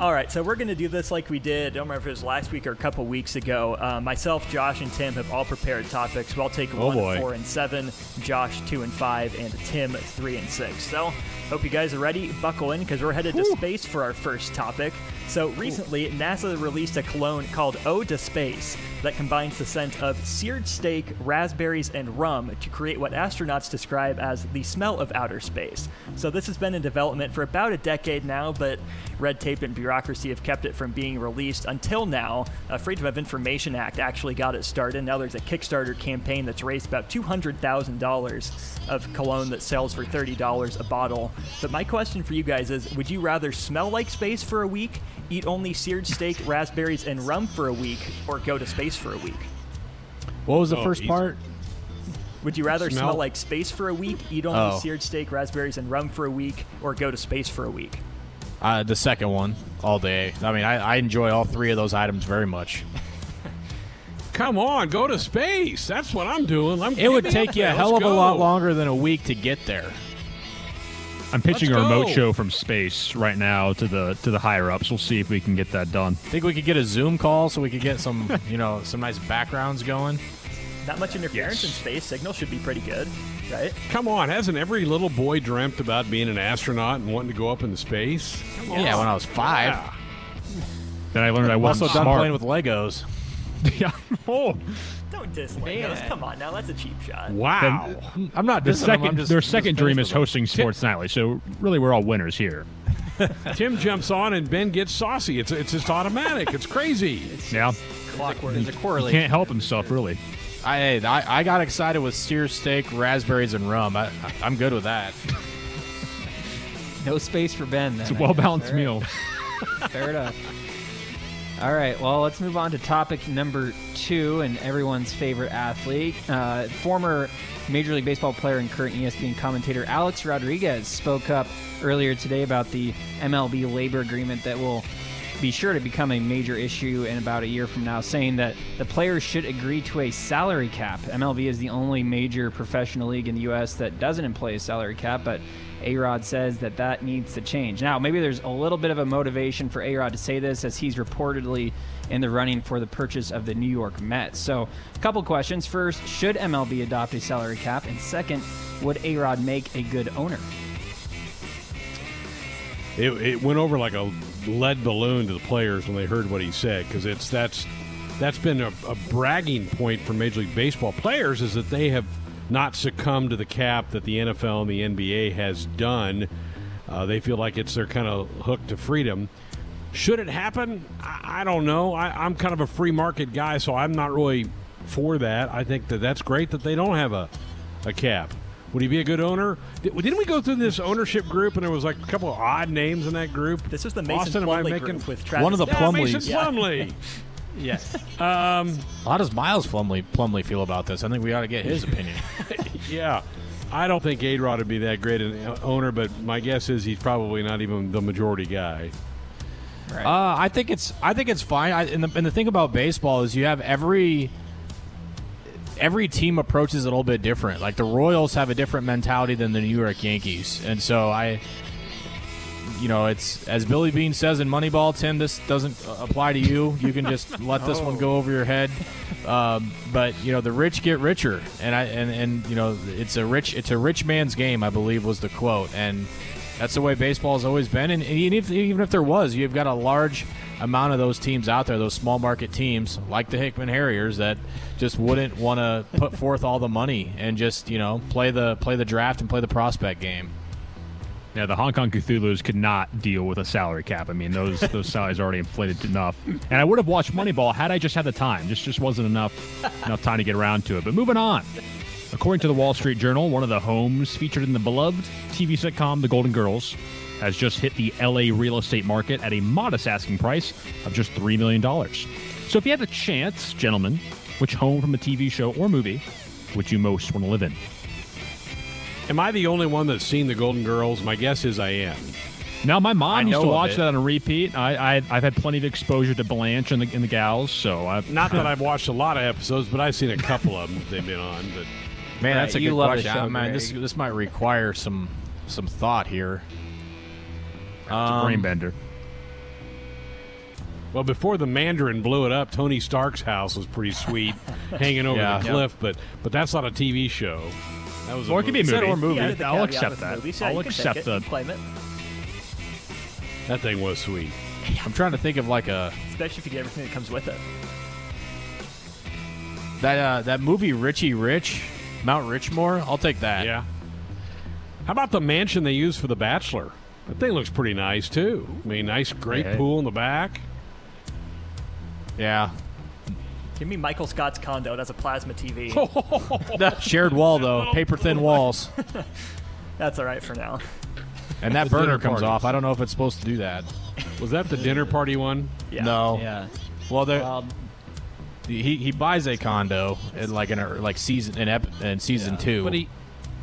All right, so we're going to do this like we did. I don't remember if it was last week or a couple weeks ago. Uh, myself, Josh, and Tim have all prepared topics. I'll take Oh, one, boy. four, and seven. Josh, two and five, and Tim, three and six. So hope you guys are ready. Buckle in because we're headed to space for our first topic. So recently, NASA released a cologne called Ode to Space that combines the scent of seared steak, raspberries, and rum to create what astronauts describe as the smell of outer space. So this has been in development for about a decade now, but red tape and bureaucracy have kept it from being released until now. A Freedom of Information Act actually got it started. Now there's a Kickstarter campaign that's raised about $200,000 of cologne that sells for $30 a bottle. But my question for you guys is would you rather smell like space for a week, eat only seared steak, raspberries, and rum for a week, or go to space for a week? What was the Oh, first easy. part? Would you rather smell, Smell- like space for a week, eat only Oh. seared steak, raspberries, and rum for a week, or go to space for a week? Uh, the second one, all day. I mean, I, I enjoy all three of those items very much. Come on, go to space. That's what I'm doing. I'm It would take you a hell Let's of a lot longer than a week to get there. I'm pitching Let's a remote go. show from space right now to the to the higher ups. We'll see if we can get that done. Think we could get a Zoom call so we could get some, you know, some nice backgrounds going. Not much interference Yes. in space. Signal should be pretty good, right? Come on, hasn't every little boy dreamt about being an astronaut and wanting to go up into space? Come on. Yeah, when I was five. Yeah. Then I learned I I'm also wasn't done smart. playing with Legos. yeah. Oh, Don't diss Legos. Come on now, that's a cheap shot. Wow. Mm, I'm not the dissing them, I'm second just- their second dream with is them. hosting Sports Nightly. So really, we're all winners here. Tim jumps on and Ben gets saucy. It's it's just automatic. It's crazy. Yeah, Clockwork. There's a he correlation. can't help himself really. I, I I got excited with steer steak, raspberries, and rum. I, I'm good with that. No space for Ben. Then, It's a I well balanced All right. meal. Fair enough. All right, well, let's move on to topic number two and everyone's favorite athlete. Uh, former Major League Baseball player and current ESPN commentator Alex Rodriguez spoke up earlier today about the MLB labor agreement that will be sure to become a major issue in about a year from now, saying that the players should agree to a salary cap. MLB is the only major professional league in the U.S. that doesn't employ a salary cap, but A Rod says that that needs to change. Now, maybe there's a little bit of a motivation for A Rod to say this, as he's reportedly in the running for the purchase of the New York Mets. So, a couple questions. First, should MLB adopt a salary cap? And second, would A Rod make a good owner? It, it went over like a lead balloon to the players when they heard what he said because it's that's that's been a, a bragging point for Major League Baseball players is that they have not succumbed to the cap that the NFL and the NBA has done. Uh, they feel like it's their kind of hook to freedom. Should it happen? I, I don't know. I, I'm kind of a free market guy, so I'm not really for that. I think that that's great that they don't have a, a cap. Would he be a good owner? Did, didn't we go through this ownership group and there was like a couple of odd names in that group? This is the Mason Austin, am I Plumlee making group with Travis. One of the yeah, Plumlees. Mason Yeah. Yes. um, How does Miles Plumlee Plumlee feel about this? I think we ought to get his opinion. yeah. I don't think A-Rod would be that great an owner, but my guess is he's probably not even the majority guy. Right. Uh, I think it's I think it's fine. I, and, the, and the thing about baseball is you have every every team approaches it a little bit different. Like the Royals have a different mentality than the New York Yankees, and so I, you know, it's as Billy Beane says in Moneyball. Tim, this doesn't apply to you. You can just let this one go over your head. Um, but you know, the rich get richer, and I and and you know, it's a rich it's a rich man's game. I believe was the quote, and that's the way baseball has always been. And even if, even if there was, you've got a large amount of those teams out there, those small market teams like the Hickman Harriers that just wouldn't want to put forth all the money and just you know play the play the draft and play the prospect game. Yeah, the Hong Kong Cthulhu's could not deal with a salary cap. I mean, those those salaries are already inflated enough. And I would have watched Moneyball had I just had the time. Just just wasn't enough enough time to get around to it. But moving on. According to the Wall Street Journal, one of the homes featured in the beloved TV sitcom The Golden Girls has just hit the LA real estate market at a modest asking price of just $3 million. So if you had the chance, gentlemen, which home from a TV show or movie would you most want to live in? Am I the only one that's seen the Golden Girls? My guess is I am. Now, my mom I used to watch that on a repeat. I, I, I've had plenty of exposure to Blanche and the, and the gals, so I've Not that I've watched a lot of episodes, but I've seen a couple of them they've been on. But Man, Right, that's a good question. show, man, this Greg. this might require some some thought here. It's a Um, brain bender. well, before the Mandarin blew it up, Tony Stark's house was pretty sweet, hanging over Yeah. the cliff. But but that's not a TV show. That was Or it could be a movie. movie. or movie. Yeah, I'll accept that. movies. Yeah, I'll accept take the. it, claim it, That thing was sweet. I'm trying to think of like a especially if you get everything that comes with it. that uh, that movie Richie Rich, Mount Richmore. I'll take that. Yeah. How about the mansion they use for The Bachelor? That thing looks pretty nice too. I mean, nice, great Hey. pool in the back. Yeah. Give me Michael Scott's condo. That's a plasma TV. Shared wall though, paper thin walls, That's all right for now. and that burner comes parties. off. I don't know if it's supposed to do that. Was that the dinner party one? Yeah. No. Yeah. Well, there. Well, he he buys a condo in like in a, like season in ep, in season two. But he,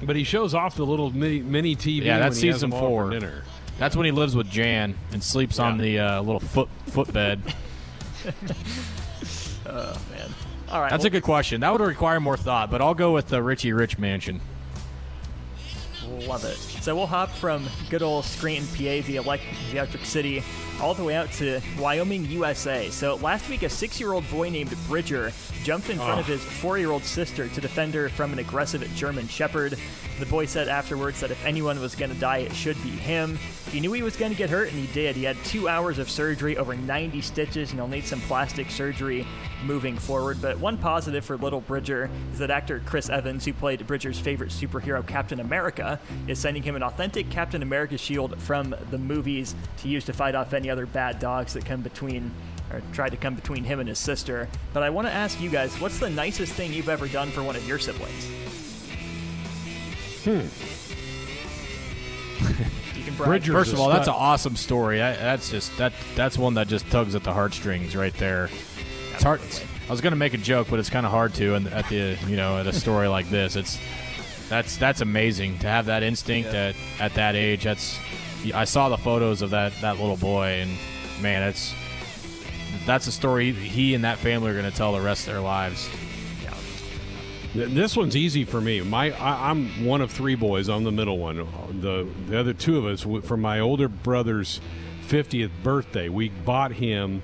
but he shows off the little mini, mini TV. Yeah, that's when he season them all for four. dinner. That's when he lives with Jan and sleeps on the uh, little foot footbed. Oh man. All right. That's well, a good question. That would require more thought, but I'll go with the Richie Rich mansion. Love it. So we'll hop from good old Scranton, PA, the, elect- the Electric City, all the way out to Wyoming, USA. So last week, a six-year-old boy named Bridger jumped in front of oh. his four-year-old sister to defend her from an aggressive German Shepherd. The boy said afterwards that if anyone was going to die, it should be him. He knew he was going to get hurt, and he did. He had two hours of surgery, over 90 stitches, and he'll need some plastic surgery moving forward. But one positive for little Bridger is that actor Chris Evans, who played Bridger's favorite superhero, Captain America, is sending him an authentic Captain America shield from the movies to use to fight off any other bad dogs that come between or try to come between him and his sister. But I want to ask you guys, what's the nicest thing you've ever done for one of your siblings? Hmm. You can brag. Bridger's First of all, that's an awesome story. I, that's just that that's one that just tugs at the heartstrings right there. It's hard. I was gonna make a joke, but it's kind of hard to. And at the you know at a story like this, it's that's that's amazing to have that instinct at at that age. That's I saw the photos of that that little boy, and man, it's that's a story he and that family are gonna tell the rest of their lives. Th- This one's easy for me. My I, I'm one of three boys. I'm the middle one. The the other two of us, for my older brother's 50th birthday, we bought him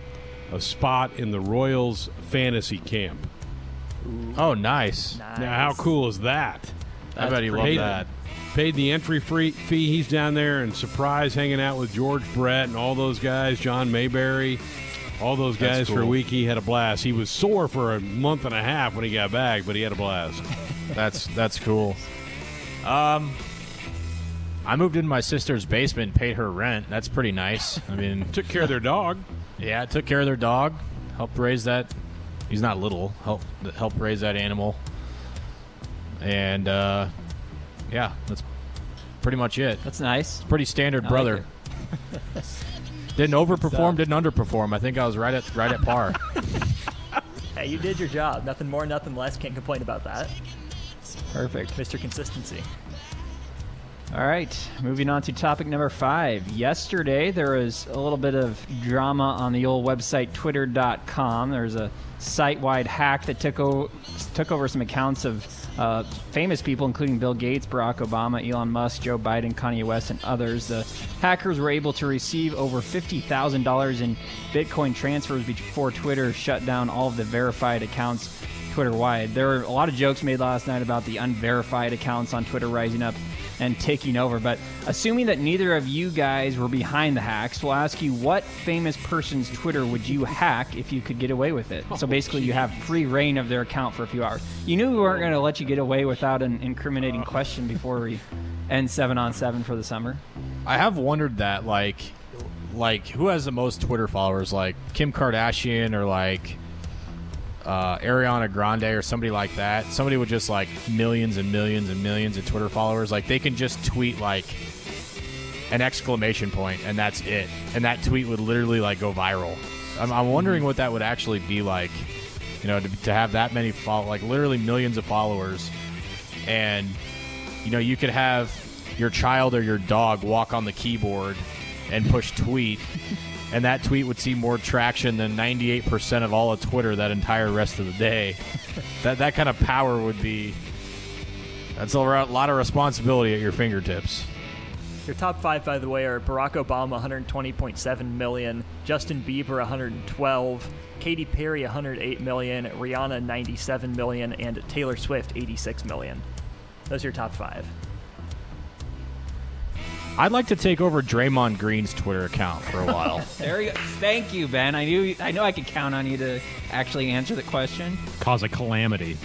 a spot in the Royals fantasy camp. Oh, nice! Now, how cool is that? I bet he loved that. Paid the entry free fee. He's down there and surprise hanging out with George Brett and all those guys, John Mayberry, all those guys for a week. He had a blast. He was sore for a month and a half when he got back, but he had a blast. That's that's cool. Um, I moved into my sister's basement, paid her rent. That's pretty nice. I mean, Took care of their dog. yeah, took care of their dog, helped raise that. He's not little. Help help raise that animal. And uh, yeah, that's pretty much it. that's nice. It's Pretty standard I like brother. didn't overperform, didn't underperform. I think I was right at right at par. Hey, you did your job. Nothing more, nothing less. Can't complain about that. Perfect. Mr. Consistency. All right, moving on to topic number five. Yesterday, there was a little bit of drama on the old website twitter.com. There was a site wide hack that took, o- took over some accounts of uh, famous people, including Bill Gates, Barack Obama, Elon Musk, Joe Biden, Kanye West, and others. The hackers were able to receive over $50,000 in Bitcoin transfers before Twitter shut down all of the verified accounts Twitter wide. There were a lot of jokes made last night about the unverified accounts on Twitter rising up and taking over. But assuming that neither of you guys were behind the hacks, we'll ask you what famous person's Twitter would you hack if you could get away with it? So oh, basically, you have free reign of their account for a few hours. You knew we weren't going to let you get away without an incriminating uh. question before we end seven on seven for the summer. I have wondered that, like, like who has the most Twitter followers, like Kim Kardashian or like uh, Ariana Grande or somebody like that. Somebody with just like millions and millions and millions of Twitter followers. Like they can just tweet like an exclamation point and that's it, and that tweet would literally like go viral. I'm, I'm wondering what that would actually be like. You know, to, to have that many follow, like literally millions of followers, and you know you could have your child or your dog walk on the keyboard and push tweet and that tweet would see more traction than 98% of all of Twitter that entire rest of the day. that that kind of power would be that's a lot of responsibility at your fingertips. Your top five, by the way, are Barack Obama 120.7 million, Justin Bieber 112, Katy Perry 108 million, Rihanna 97 million, and Taylor Swift 86 million. Those are your top five. I'd like to take over Draymond Green's Twitter account for a while. there you go. Thank you, Ben. I knew I know I could count on you to actually answer the question. Cause a calamity.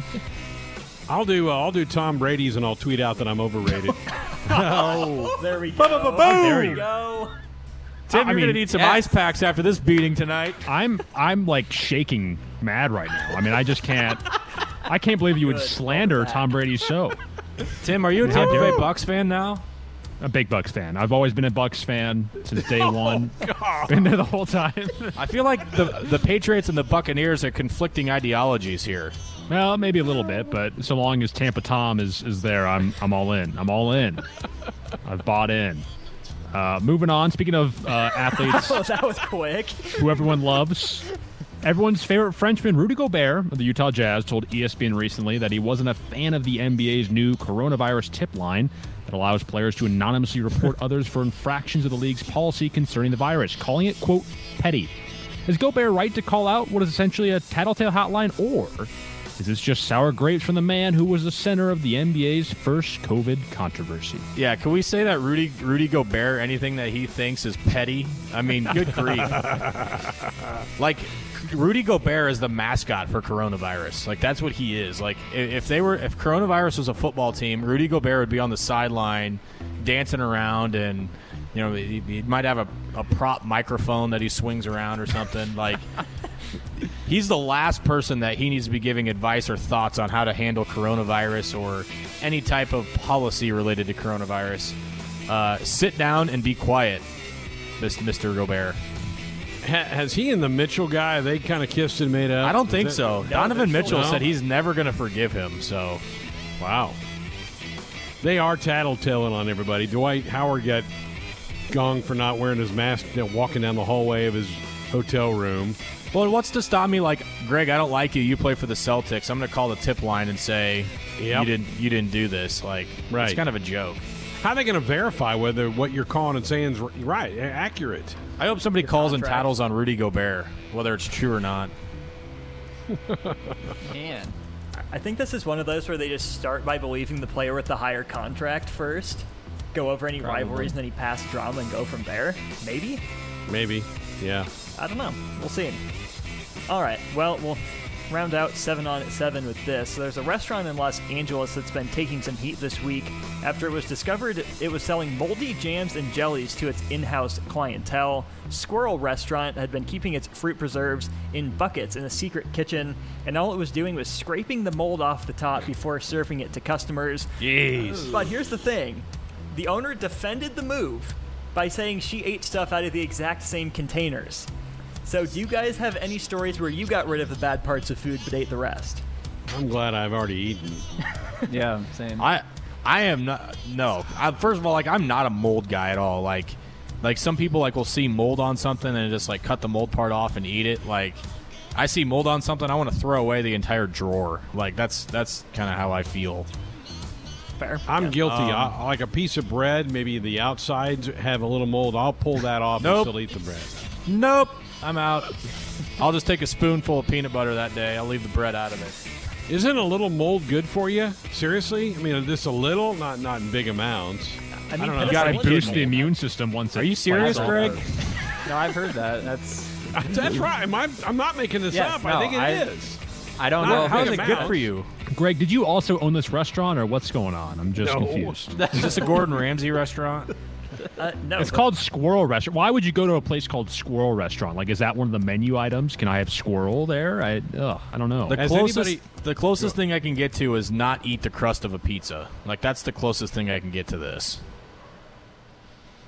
I'll do uh, I'll do Tom Brady's and I'll tweet out that I'm overrated. oh, there we go. Boom. There we go. Tim, I you're mean, gonna need some yeah. ice packs after this beating tonight. I'm I'm like shaking mad right now. I mean, I just can't. I can't believe you would Good. slander Tom Brady's show. Tim, are you a How Tampa Bay. Bucks fan now? A big Bucks fan. I've always been a Bucks fan since day one. God. Been there the whole time. I feel like the the Patriots and the Buccaneers are conflicting ideologies here. well, maybe a little bit, but so long as Tampa Tom is is there, I'm I'm all in. I'm all in. I've bought in. Uh, moving on. Speaking of uh, athletes. Oh, that was quick. who everyone loves. Everyone's favorite Frenchman, Rudy Gobert of the Utah Jazz, told ESPN recently that he wasn't a fan of the NBA's new coronavirus tip line that allows players to anonymously report others for infractions of the league's policy concerning the virus, calling it, quote, petty. Is Gobert right to call out what is essentially a tattletale hotline, or is this just sour grapes from the man who was the center of the NBA's first COVID controversy? Yeah, can we say that Rudy Rudy Gobert anything that he thinks is petty? I mean, good grief. like Rudy Gobert is the mascot for coronavirus. Like that's what he is. Like if they were if coronavirus was a football team, Rudy Gobert would be on the sideline dancing around and you know he, he might have a, a prop microphone that he swings around or something like he's the last person that he needs to be giving advice or thoughts on how to handle coronavirus or any type of policy related to coronavirus. Uh, sit down and be quiet, Mr. Gobert. Ha- has he and the Mitchell guy they kind of kissed and made up? I don't think that- so. Donovan Mitchell No? said he's never going to forgive him. So, Wow. They are tattletaling on everybody. Dwight Howard got gong for not wearing his mask, you know, walking down the hallway of his hotel room. well, what's to stop me? Like, Greg, I don't like you. You play for the Celtics. I'm going to call the tip line and say Yep. you didn't you didn't do this. Like, Right. it's kind of a joke. How are they going to verify whether what you're calling and saying is right, accurate? I hope somebody calls and tattles on Rudy Gobert, whether it's true or not. Man. I think this is one of those where they just start by believing the player with the higher contract first, go over any Probably. rivalries, and then he pass drama and go from there. Maybe. Maybe. Yeah. I don't know. We'll see. All right. Well, we'll round out seven on seven with this. So there's a restaurant in Los Angeles that's been taking some heat this week after it was discovered it was selling moldy jams and jellies to its in-house clientele. Sqirl Restaurant had been keeping its fruit preserves in buckets in a secret kitchen, and all it was doing was scraping the mold off the top before serving it to customers. Jeez. But here's the thing the owner defended the move by saying she ate stuff out of the exact same containers. So, do you guys have any stories where you got rid of the bad parts of food but ate the rest? I'm glad I've already eaten. Yeah, same. I I am not. No, I, first of all, like I'm not a mold guy at all. Like, like some people like will see mold on something and just like cut the mold part off and eat it. Like, I see mold on something, I want to throw away the entire drawer. Like that's that's kind of how I feel. Fair. I'm guilty. Um, I, like a piece of bread, maybe the outsides have a little mold. I'll pull that off Nope. and still eat the bread. Nope, I'm out. I'll just take a spoonful of peanut butter that day. I'll leave the bread out of it. Isn't a little mold good for you? Seriously? I mean, just a little, not not in big amounts. I mean, don't know. You got to boost the immune system once. Are you serious, Greg? No, I've heard that. That's That's right. Am I, I'm not making this Yes, up. no, I think it I- is. I don't Not know. How is it good for you? Greg, did you also own this restaurant, or what's going on? I'm just No. confused. Is this a Gordon Ramsay restaurant? Uh, no, It's but- called Sqirl Restaurant. Why would you go to a place called Sqirl Restaurant? Like, is that one of the menu items? Can I have squirrel there? I, ugh, I don't know. The Has closest, anybody- the closest thing I can get to is not eat the crust of a pizza. Like that's the closest thing I can get to this.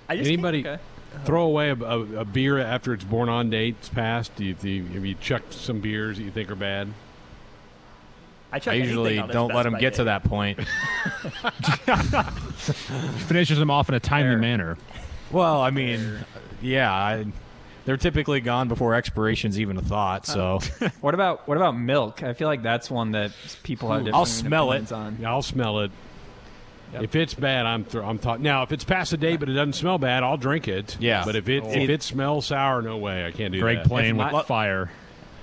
I just Anybody Think, okay. throw away a, a, a beer after its born on date's passed? Do you, do you, have you chucked some beers that you think are bad? I, check I usually anything on this don't let them Buy get to that point. Finishes them off in a timely Fair. manner. well, I mean, yeah, I, they're typically gone before expiration's even a thought. So What about what about milk? I feel like that's one that people have different I'll smell it. on. Yeah, I'll smell it. Yep. If it's bad, I'm th- I'm thought. Now, if it's past the date but it doesn't smell bad, I'll drink it. Yeah. But if it oh. if it smells sour, no way, I can't do Greg that. playing If with my- fire.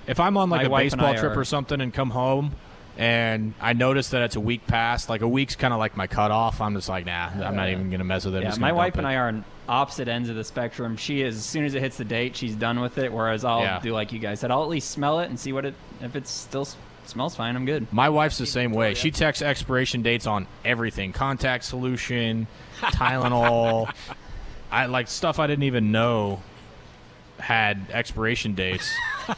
if I'm on like My a baseball trip are- or something and come home and I notice that it's a week past, like a week's kind of like my cutoff. I'm just like, nah, I'm not even gonna mess with it. Yeah, my wife and it. I are on opposite ends of the spectrum. She is as soon as it hits the date, she's done with it. Whereas I'll Yeah. do like you guys said. I'll at least smell it and see what it. If it still smells fine, I'm good. My wife's the same way. She texts expiration dates on everything: contact solution, Tylenol. I like stuff I didn't even know had expiration dates.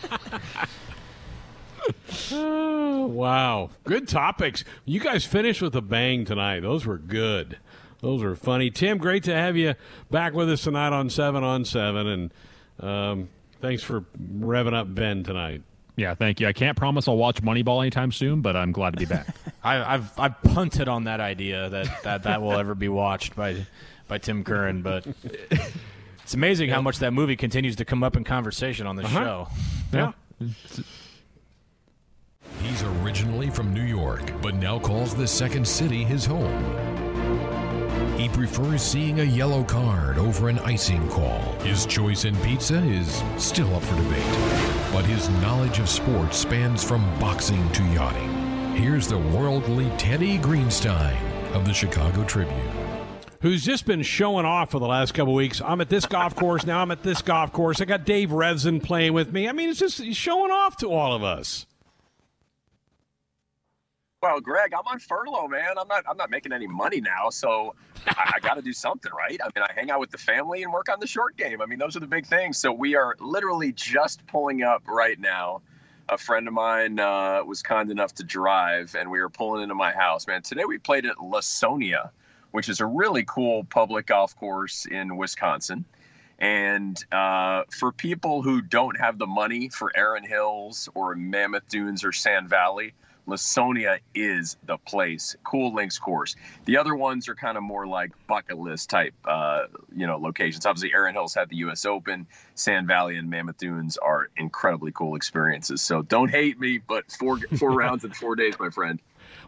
Oh, wow. Good topics. You guys finished with a bang tonight. Those were good. Those were funny. Tim, great to have you back with us tonight on 7 on 7. And um, thanks for revving up Ben tonight. Yeah, thank you. I can't promise I'll watch Moneyball anytime soon, but I'm glad to be back. I, I've I've punted on that idea that, that that will ever be watched by by Tim Curran, but it's amazing how much that movie continues to come up in conversation on the Uh-huh. show. yeah. He's originally from New York, but now calls the second city his home. He prefers seeing a yellow card over an icing call. His choice in pizza is still up for debate, but his knowledge of sports spans from boxing to yachting. Here's the worldly Teddy Greenstein of the Chicago Tribune. Who's just been showing off for the last couple weeks. I'm at this golf course. Now I'm at this golf course. I got Dave Revson playing with me. I mean, it's just showing off to all of us. Well, Greg, I'm on furlough, man. I'm not. I'm not making any money now, so I, I got to do something, right? I mean, I hang out with the family and work on the short game. I mean, those are the big things. So we are literally just pulling up right now. A friend of mine uh, was kind enough to drive, and we were pulling into my house. Man, today we played at Lawsonia, which is a really cool public golf course in Wisconsin. And uh, for people who don't have the money for Erin Hills or Mammoth Dunes or Sand Valley, Lawsonia is the place. Cool links course. The other ones are kind of more like bucket list type, uh, you know, locations. Obviously, Erin Hills had the U.S. Open. Sand Valley and Mammoth Dunes are incredibly cool experiences. So don't hate me, but four four rounds in four days, my friend.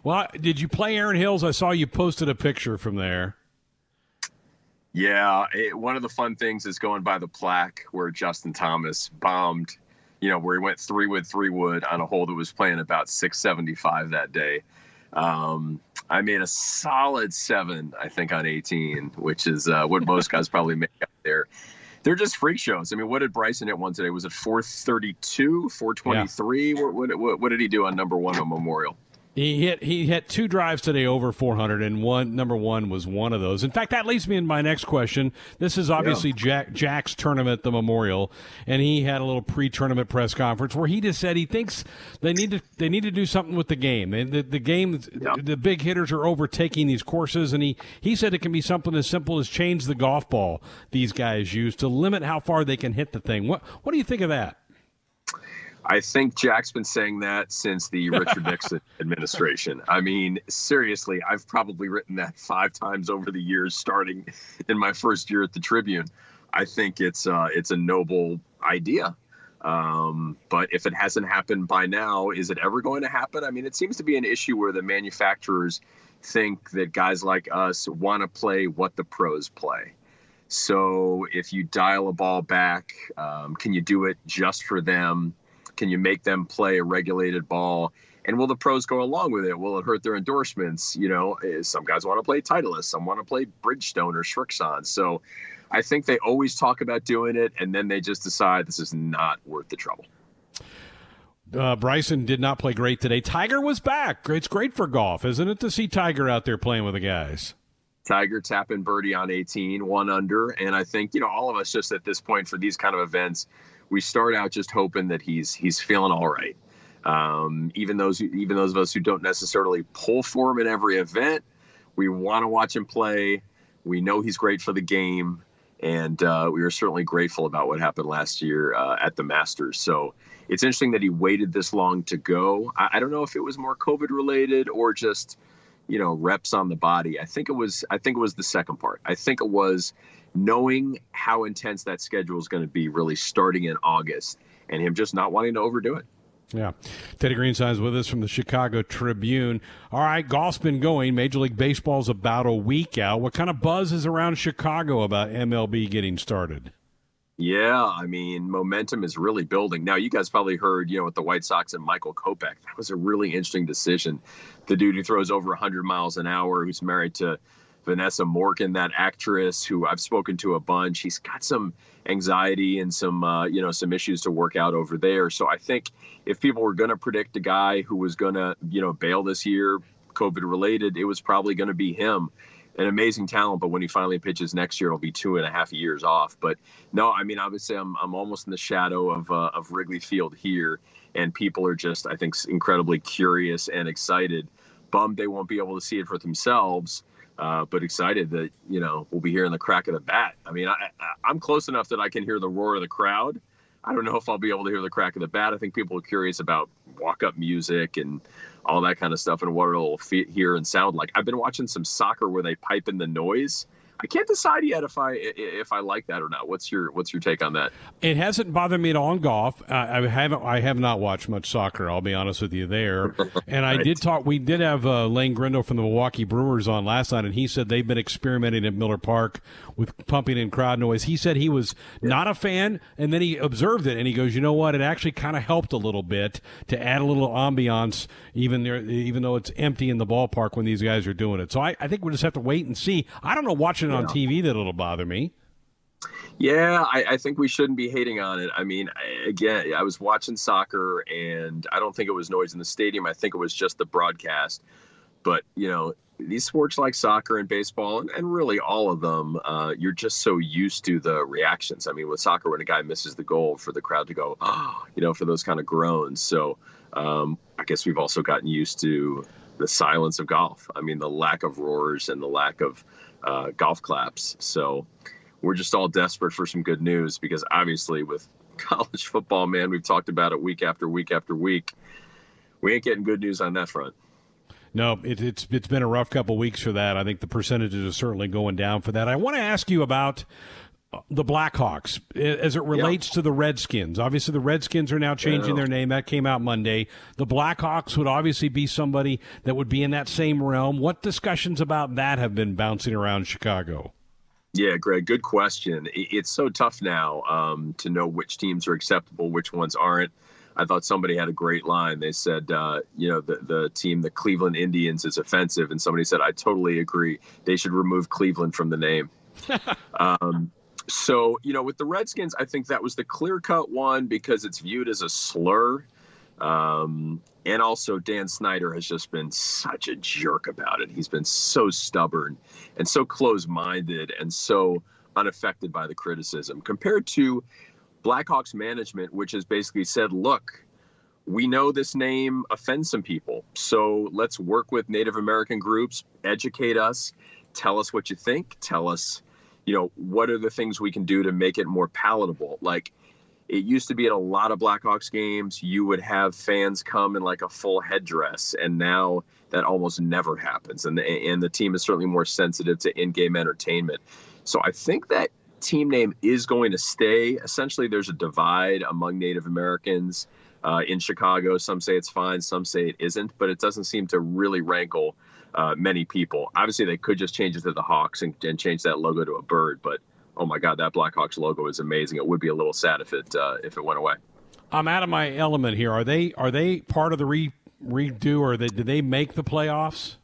Well, did you play Erin Hills? I saw you posted a picture from there. Yeah, it, one of the fun things is going by the plaque where Justin Thomas bombed, you know, where he went three wood, three wood on a hole that was playing about 675 that day. Um, I made a solid seven, I think, on 18, which is uh, what most guys probably make out there. They're just freak shows. I mean, what did Bryson hit one today? Was it 432, 423? What, what, what, what did he do on number one on Memorial? He hit he hit two drives today over 400, and one number one was one of those. In fact, that leads me in my next question. This is obviously Jack Jack's tournament, the Memorial, and he had a little pre-tournament press conference where he just said he thinks they need to they need to do something with the game. They, the the game, the big hitters are overtaking these courses, and he he said it can be something as simple as change the golf ball these guys use to limit how far they can hit the thing. What what do you think of that? I think Jack's been saying that since the Richard Nixon administration. I mean, seriously, I've probably written that five times over the years, starting in my first year at the Tribune. I think it's uh, it's a noble idea. Um, but if it hasn't happened by now, is it ever going to happen? I mean, it seems to be an issue where the manufacturers think that guys like us want to play what the pros play. So if you dial a ball back, um, can you do it just for them? Can you make them play a regulated ball? And will the pros go along with it? Will it hurt their endorsements? You know, eh, some guys want to play Titleist, some want to play Bridgestone or Srixon. So I think they always talk about doing it, and then they just decide this is not worth the trouble. Uh, Bryson did not play great today. Tiger was back. It's great for golf, isn't it, to see Tiger out there playing with the guys? Tiger tapping birdie on 18, one under. And I think, you know, all of us just at this point for these kind of events, we start out just hoping that he's he's feeling all right. Um, even those even those of us who don't necessarily pull for him in every event, we want to watch him play. We know he's great for the game, and uh, we are certainly grateful about what happened last year uh, at the Masters. So it's interesting that he waited this long to go. I, I don't know if it was more COVID related or just you know reps on the body. I think it was. I think it was the second part. I think it was knowing how intense that schedule is going to be, really starting in August, and him just not wanting to overdo it. Yeah. Teddy Greenstein's with us from the Chicago Tribune. All right, golf's been going. Major League Baseball's about a week out. What kind of buzz is around Chicago about MLB getting started? Yeah, I mean, momentum is really building. Now, you guys probably heard, you know, with the White Sox and Michael Kopech, that was a really interesting decision. The dude who throws over 100 miles an hour, who's married to Vanessa Morgan, that actress who I've spoken to a bunch. He's got some anxiety and some uh, you know some issues to work out over there. So I think if people were going to predict a guy who was going to you know bail this year, COVID related, it was probably going to be him. An amazing talent, but when he finally pitches next year, it'll be two and a half years off. But no, I mean, obviously, I'm I'm almost in the shadow of uh, of Wrigley Field here, and people are just, I think, incredibly curious and excited. Bummed they won't be able to see it for themselves uh, but excited that you know we'll be hearing the crack of the bat. I mean, I, I'm close enough that I can hear the roar of the crowd. I don't know if I'll be able to hear the crack of the bat. I think people are curious about walk-up music and all that kind of stuff and what it'll hear and sound like. I've been watching some soccer where they pipe in the noise I can't decide yet if I if I like that or not. What's your What's your take on that? It hasn't bothered me at all in golf. I, I haven't. I have not watched much soccer. I'll be honest with you there. And I did talk. We did have uh, Lane Grindle from the Milwaukee Brewers on last night, and he said they've been experimenting at Miller Park with pumping in crowd noise. He said he was not a fan, and then he observed it, and he goes, "You know what? It actually kind of helped a little bit to add a little ambiance, even there, even though it's empty in the ballpark when these guys are doing it." So I, I think we'll just have to wait and see. I don't know watching it on TV that it'll bother me. Yeah, I, I, think we shouldn't be hating on it. I mean, I, again, I was watching soccer, and I don't think it was noise in the stadium. I think it was just the broadcast. But you know, these sports like soccer and baseball, and, and really all of them, uh, you're just so used to the reactions. I mean, with soccer, when a guy misses the goal, for the crowd to go, oh, you know, for those kind of groans. So um, I guess we've also gotten used to the silence of golf. I mean, the lack of roars and the lack of uh, golf claps. So we're just all desperate for some good news because obviously with college football, man, we've talked about it week after week after week. We ain't getting good news on that front. No, it, it's it's been a rough couple weeks for that. I think the percentages are certainly going down for that. I want to ask you about the Blackhawks as it relates to the Redskins. Obviously, the Redskins are now changing yeah. their name. That came out Monday. The Blackhawks would obviously be somebody that would be in that same realm. What discussions about that have been bouncing around Chicago? Yeah, Greg, good question. It's so tough now um, to know which teams are acceptable, which ones aren't. I thought somebody had a great line. They said, uh, you know, the, the team, the Cleveland Indians, is offensive. And somebody said, I totally agree. They should remove Cleveland from the name. um, so, you know, with the Redskins, I think that was the clear cut one because it's viewed as a slur. Um, and also, Dan Snyder has just been such a jerk about it. He's been so stubborn and so close minded and so unaffected by the criticism compared to Blackhawks management, which has basically said, look, we know this name offends some people. So let's work with Native American groups, educate us, tell us what you think, tell us you know, what are the things we can do to make it more palatable? Like, it used to be at a lot of Blackhawks games, you would have fans come in like a full headdress, and now that almost never happens. And the, and the team is certainly more sensitive to in-game entertainment. So I think that team name is going to stay. Essentially, there's a divide among Native Americans uh, in Chicago. Some say it's fine, some say it isn't, but it doesn't seem to really rankle uh, many people. Obviously, they could just change it to the Hawks and, and change that logo to a bird, but oh my God, that Blackhawks logo is amazing. It would be a little sad if it uh, if it went away. I'm out of my element here. Are they are they part of the re, redo or they, did they make the playoffs?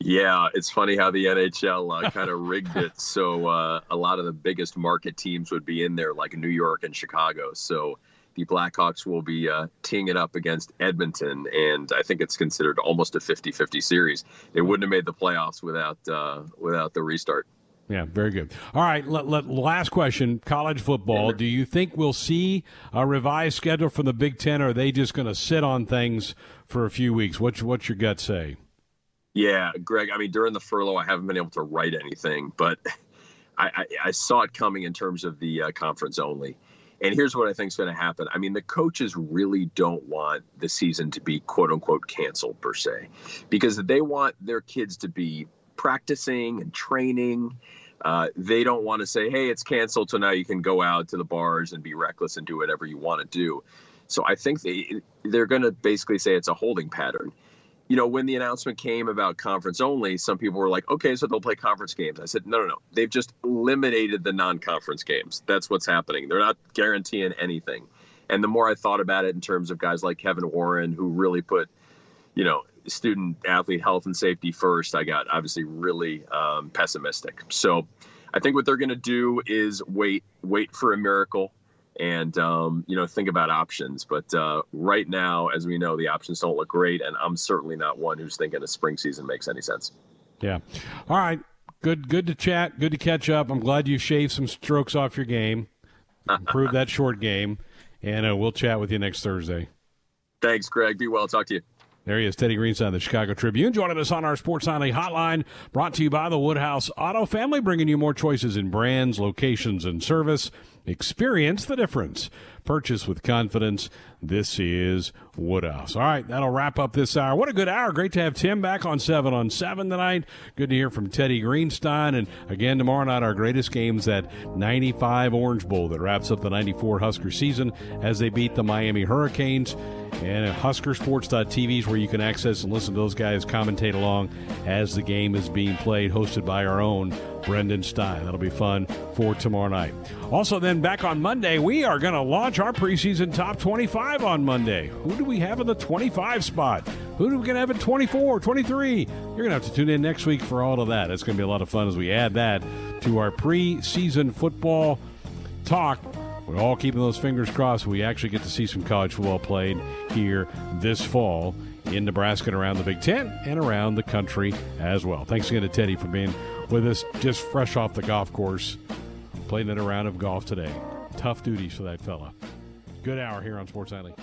Yeah, it's funny how the NHL uh, kind of rigged it so uh, a lot of the biggest market teams would be in there, like New York and Chicago. So the Blackhawks will be uh, teeing it up against Edmonton, and I think it's considered almost a 50-50 series. They wouldn't have made the playoffs without uh, without the restart. Yeah, very good. All right, let, let, last question: college football. Do you think we'll see a revised schedule from the Big Ten, or are they just going to sit on things for a few weeks? What's what's your gut say? Yeah, Greg. I mean, during the furlough, I haven't been able to write anything, but I, I, I saw it coming in terms of the uh, conference only. And here's what I think is going to happen. I mean, the coaches really don't want the season to be quote unquote canceled per se, because they want their kids to be practicing and training. Uh, they don't want to say, hey, it's canceled, so now you can go out to the bars and be reckless and do whatever you want to do. So I think they they're going to basically say it's a holding pattern. You know, when the announcement came about conference only, some people were like, okay, so they'll play conference games. I said, no, no, no. They've just eliminated the non conference games. That's what's happening. They're not guaranteeing anything. And the more I thought about it in terms of guys like Kevin Warren, who really put, you know, student athlete health and safety first, I got obviously really um, pessimistic. So I think what they're going to do is wait, wait for a miracle and um, you know think about options. But uh, right now, as we know, the options don't look great, and I'm certainly not one who's thinking a spring season makes any sense. Yeah. All right. Good. Good to chat. Good to catch up. I'm glad you shaved some strokes off your game. Improve that short game, and uh, we'll chat with you next Thursday. Thanks, Greg. Be well. Talk to you. There he is, Teddy Greenstein, the Chicago Tribune, joining us on our Sports Nightly Hotline, brought to you by the Woodhouse Auto Family, bringing you more choices in brands, locations, and service. Experience the difference. Purchase with confidence. This is Woodhouse. All right, that'll wrap up this hour. What a good hour. Great to have Tim back on 7 on 7 tonight. Good to hear from Teddy Greenstein. And again, tomorrow night, our greatest games, that 95 Orange Bowl that wraps up the 94 Husker season as they beat the Miami Hurricanes. And HuskerSports.tv is where you can access and listen to those guys commentate along as the game is being played, hosted by our own Brendan Stein. That'll be fun for tomorrow night. Also, then back on Monday, we are going to launch our preseason top 25 on Monday. Who do we have in the 25 spot? Who do we going to have at 24, 23? You're going to have to tune in next week for all of that. It's going to be a lot of fun as we add that to our preseason football talk. We're all keeping those fingers crossed. We actually get to see some college football played here this fall in Nebraska and around the Big Ten and around the country as well. Thanks again to Teddy for being with us just fresh off the golf course, playing in a round of golf today. Tough duties for that fella. Good hour here on Sports Nightly.